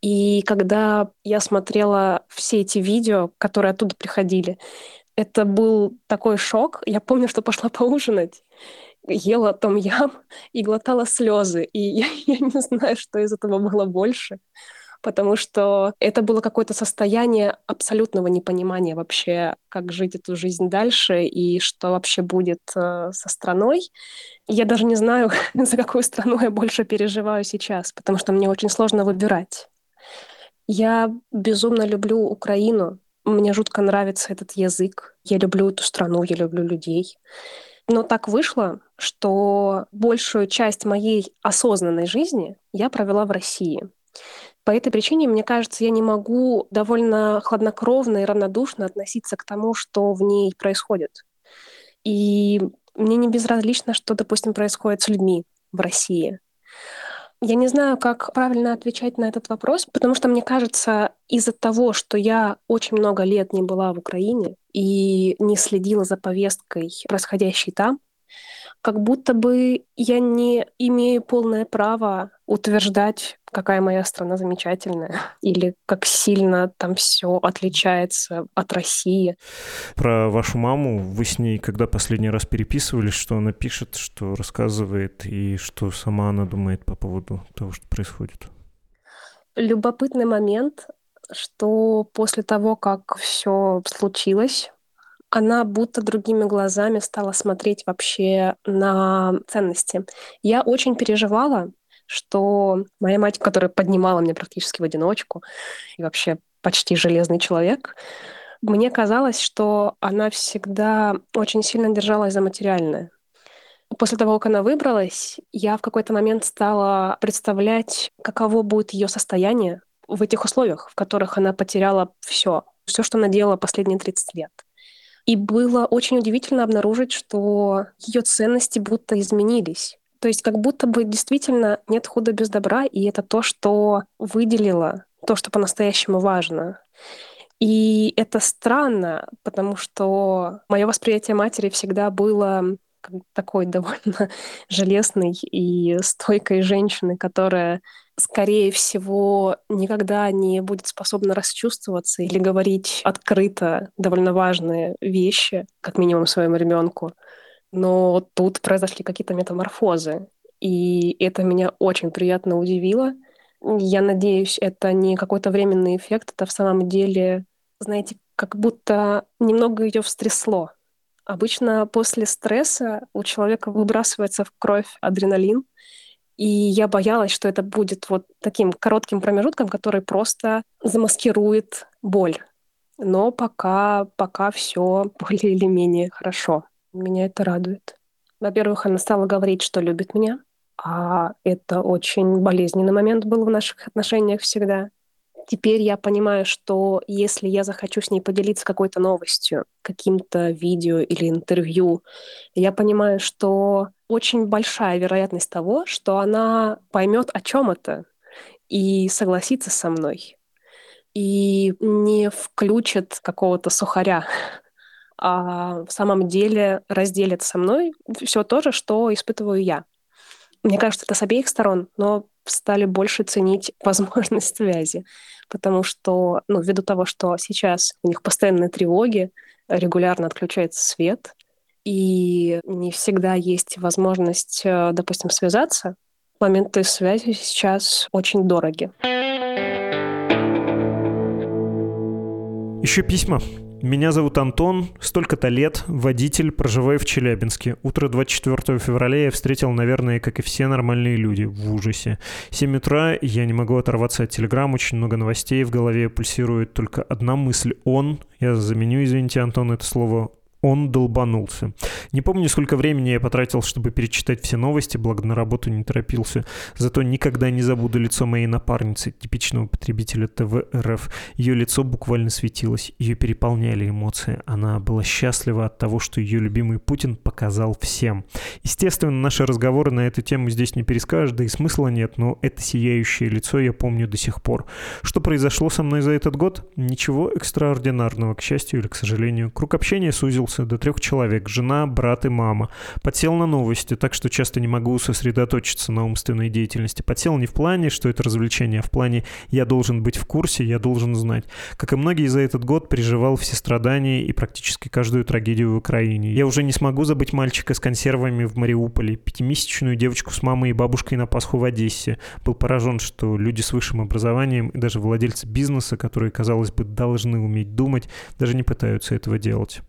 И когда я смотрела все эти видео, которые оттуда приходили, это был такой шок. Я помню, что пошла поужинать ела том ям и глотала слезы. И я, я не знаю, что из этого было больше, потому что это было какое-то состояние абсолютного непонимания вообще, как жить эту жизнь дальше и что вообще будет э, со страной. Я даже не знаю, за какую страну я больше переживаю сейчас, потому что мне очень сложно выбирать. Я безумно люблю Украину, мне жутко нравится этот язык. Я люблю эту страну, я люблю людей. Но так вышло, что большую часть моей осознанной жизни я провела в России. По этой причине, мне кажется, я не могу довольно хладнокровно и равнодушно относиться к тому, что в ней происходит. И мне не безразлично, что, допустим, происходит с людьми в России. Я не знаю, как правильно отвечать на этот вопрос, потому что мне кажется, из-за того, что я очень много лет не была в Украине и не следила за повесткой, происходящей там, как будто бы я не имею полное право утверждать, какая моя страна замечательная, или как сильно там все отличается от России. Про вашу маму вы с ней когда последний раз переписывались, что она пишет, что рассказывает, и что сама она думает по поводу того, что происходит? Любопытный момент, что после того, как все случилось, она будто другими глазами стала смотреть вообще на ценности. Я очень переживала, что моя мать, которая поднимала меня практически в одиночку, и вообще почти железный человек, мне казалось, что она всегда очень сильно держалась за материальное. После того, как она выбралась, я в какой-то момент стала представлять, каково будет ее состояние в этих условиях, в которых она потеряла все, все, что она делала последние 30 лет. И было очень удивительно обнаружить, что ее ценности будто изменились. То есть как будто бы действительно нет худа без добра, и это то, что выделило, то, что по-настоящему важно. И это странно, потому что мое восприятие матери всегда было такой довольно железной и стойкой женщины, которая, скорее всего, никогда не будет способна расчувствоваться или говорить открыто довольно важные вещи, как минимум своему ребенку. Но тут произошли какие-то метаморфозы, и это меня очень приятно удивило. Я надеюсь, это не какой-то временный эффект, это в самом деле, знаете, как будто немного ее встрясло. Обычно после стресса у человека выбрасывается в кровь адреналин, и я боялась, что это будет вот таким коротким промежутком, который просто замаскирует боль. Но пока, пока все более или менее хорошо. Меня это радует. Во-первых, она стала говорить, что любит меня, а это очень болезненный момент был в наших отношениях всегда. Теперь я понимаю, что если я захочу с ней поделиться какой-то новостью, каким-то видео или интервью, я понимаю, что очень большая вероятность того, что она поймет, о чем это, и согласится со мной, и не включит какого-то сухаря, а в самом деле разделит со мной все то же, что испытываю я. Мне кажется, это с обеих сторон, но стали больше ценить возможность связи, потому что, ну, ввиду того, что сейчас у них постоянные тревоги, регулярно отключается свет, и не всегда есть возможность, э, допустим, связаться, моменты связи сейчас очень дороги. Еще письма. Меня зовут Антон, столько-то лет, водитель, проживаю в Челябинске. Утро 24 февраля я встретил, наверное, как и все нормальные люди, в ужасе. 7 утра, я не могу оторваться от телеграмм, очень много новостей, в голове пульсирует только одна мысль «он». Я заменю, извините, Антон, это слово он долбанулся. Не помню, сколько времени я потратил, чтобы перечитать все новости, благо на работу не торопился. Зато никогда не забуду лицо моей напарницы, типичного потребителя ТВ РФ. Ее лицо буквально светилось, ее переполняли эмоции. Она была счастлива от того, что ее любимый Путин показал всем. Естественно, наши разговоры на эту тему здесь не перескажешь, да и смысла нет, но это сияющее лицо я помню до сих пор. Что произошло со мной за этот год? Ничего экстраординарного, к счастью или к сожалению. Круг общения сузил сократился до трех человек, жена, брат и мама. Подсел на новости, так что часто не могу сосредоточиться на умственной деятельности. Подсел не в плане, что это развлечение, а в плане «я должен быть в курсе, я должен знать». Как и многие за этот год, переживал все страдания и практически каждую трагедию в Украине. Я уже не смогу забыть мальчика с консервами в Мариуполе, пятимесячную девочку с мамой и бабушкой на Пасху в Одессе. Был поражен, что люди с высшим образованием и даже владельцы бизнеса, которые, казалось бы, должны уметь думать, даже не пытаются этого делать.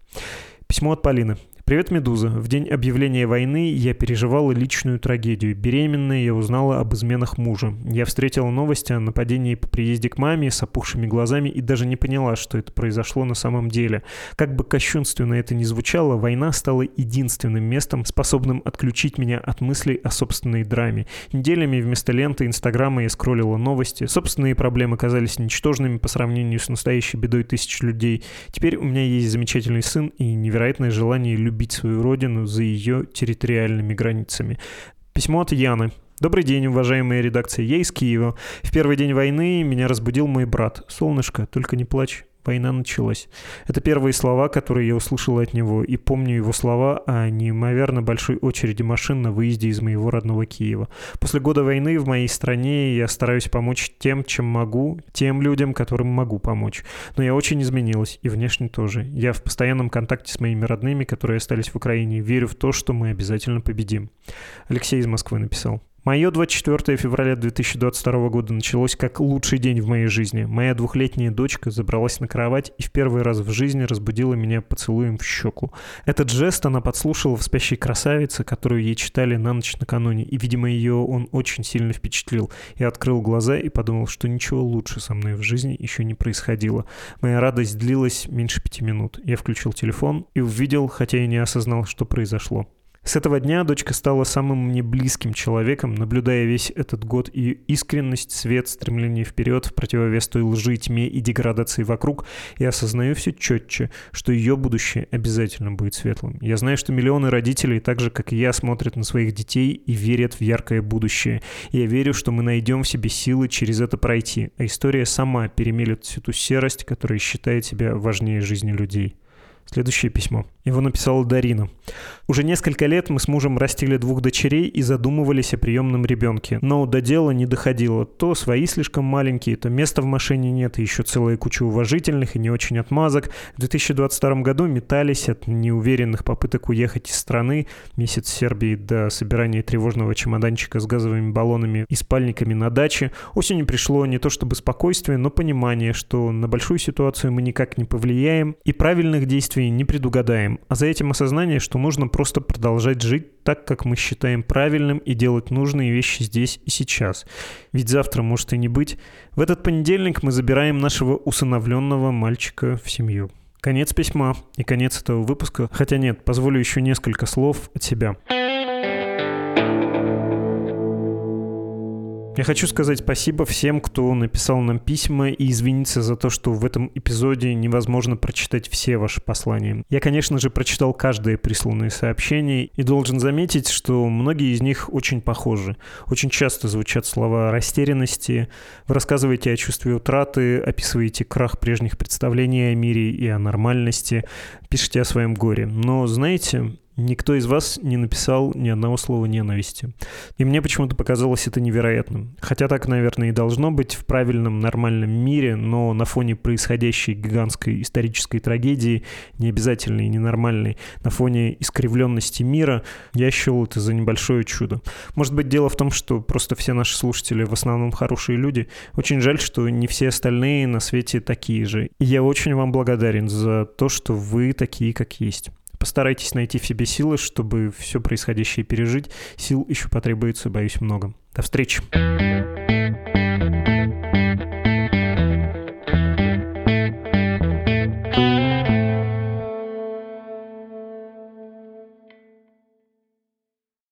Письмо от Полины. Привет, Медуза. В день объявления войны я переживала личную трагедию. Беременная я узнала об изменах мужа. Я встретила новости о нападении по приезде к маме с опухшими глазами и даже не поняла, что это произошло на самом деле. Как бы кощунственно это ни звучало, война стала единственным местом, способным отключить меня от мыслей о собственной драме. Неделями вместо ленты Инстаграма я скроллила новости. Собственные проблемы казались ничтожными по сравнению с настоящей бедой тысяч людей. Теперь у меня есть замечательный сын и невероятное желание любить любить свою родину за ее территориальными границами. Письмо от Яны. Добрый день, уважаемая редакция. Я из Киева. В первый день войны меня разбудил мой брат. Солнышко, только не плачь война началась. Это первые слова, которые я услышал от него, и помню его слова о неимоверно большой очереди машин на выезде из моего родного Киева. После года войны в моей стране я стараюсь помочь тем, чем могу, тем людям, которым могу помочь. Но я очень изменилась, и внешне тоже. Я в постоянном контакте с моими родными, которые остались в Украине, верю в то, что мы обязательно победим. Алексей из Москвы написал. Мое 24 февраля 2022 года началось как лучший день в моей жизни. Моя двухлетняя дочка забралась на кровать и в первый раз в жизни разбудила меня поцелуем в щеку. Этот жест она подслушала в «Спящей красавице», которую ей читали на ночь накануне, и, видимо, ее он очень сильно впечатлил. Я открыл глаза и подумал, что ничего лучше со мной в жизни еще не происходило. Моя радость длилась меньше пяти минут. Я включил телефон и увидел, хотя и не осознал, что произошло. С этого дня дочка стала самым мне близким человеком, наблюдая весь этот год и искренность, свет, стремление вперед в противовес той лжи, тьме и деградации вокруг, я осознаю все четче, что ее будущее обязательно будет светлым. Я знаю, что миллионы родителей, так же, как и я, смотрят на своих детей и верят в яркое будущее. И я верю, что мы найдем в себе силы через это пройти, а история сама перемелет всю ту серость, которая считает себя важнее жизни людей. Следующее письмо. Его написала Дарина. Уже несколько лет мы с мужем растили двух дочерей и задумывались о приемном ребенке. Но до дела не доходило. То свои слишком маленькие, то места в машине нет, и еще целая куча уважительных и не очень отмазок. В 2022 году метались от неуверенных попыток уехать из страны. Месяц Сербии до собирания тревожного чемоданчика с газовыми баллонами и спальниками на даче. Осенью пришло не то чтобы спокойствие, но понимание, что на большую ситуацию мы никак не повлияем и правильных действий не предугадаем. А за этим осознание, что нужно просто продолжать жить так, как мы считаем правильным и делать нужные вещи здесь и сейчас. Ведь завтра может и не быть. В этот понедельник мы забираем нашего усыновленного мальчика в семью. Конец письма и конец этого выпуска. Хотя нет, позволю еще несколько слов от себя. Я хочу сказать спасибо всем, кто написал нам письма и извиниться за то, что в этом эпизоде невозможно прочитать все ваши послания. Я, конечно же, прочитал каждое присланное сообщение и должен заметить, что многие из них очень похожи. Очень часто звучат слова растерянности. Вы рассказываете о чувстве утраты, описываете крах прежних представлений о мире и о нормальности, пишете о своем горе. Но, знаете, Никто из вас не написал ни одного слова ненависти. И мне почему-то показалось это невероятным. Хотя так, наверное, и должно быть в правильном, нормальном мире, но на фоне происходящей гигантской исторической трагедии, не обязательной и ненормальной, на фоне искривленности мира, я счел это за небольшое чудо. Может быть, дело в том, что просто все наши слушатели в основном хорошие люди. Очень жаль, что не все остальные на свете такие же. И я очень вам благодарен за то, что вы такие, как есть. Постарайтесь найти в себе силы, чтобы все происходящее пережить. Сил еще потребуется, боюсь, много. До встречи.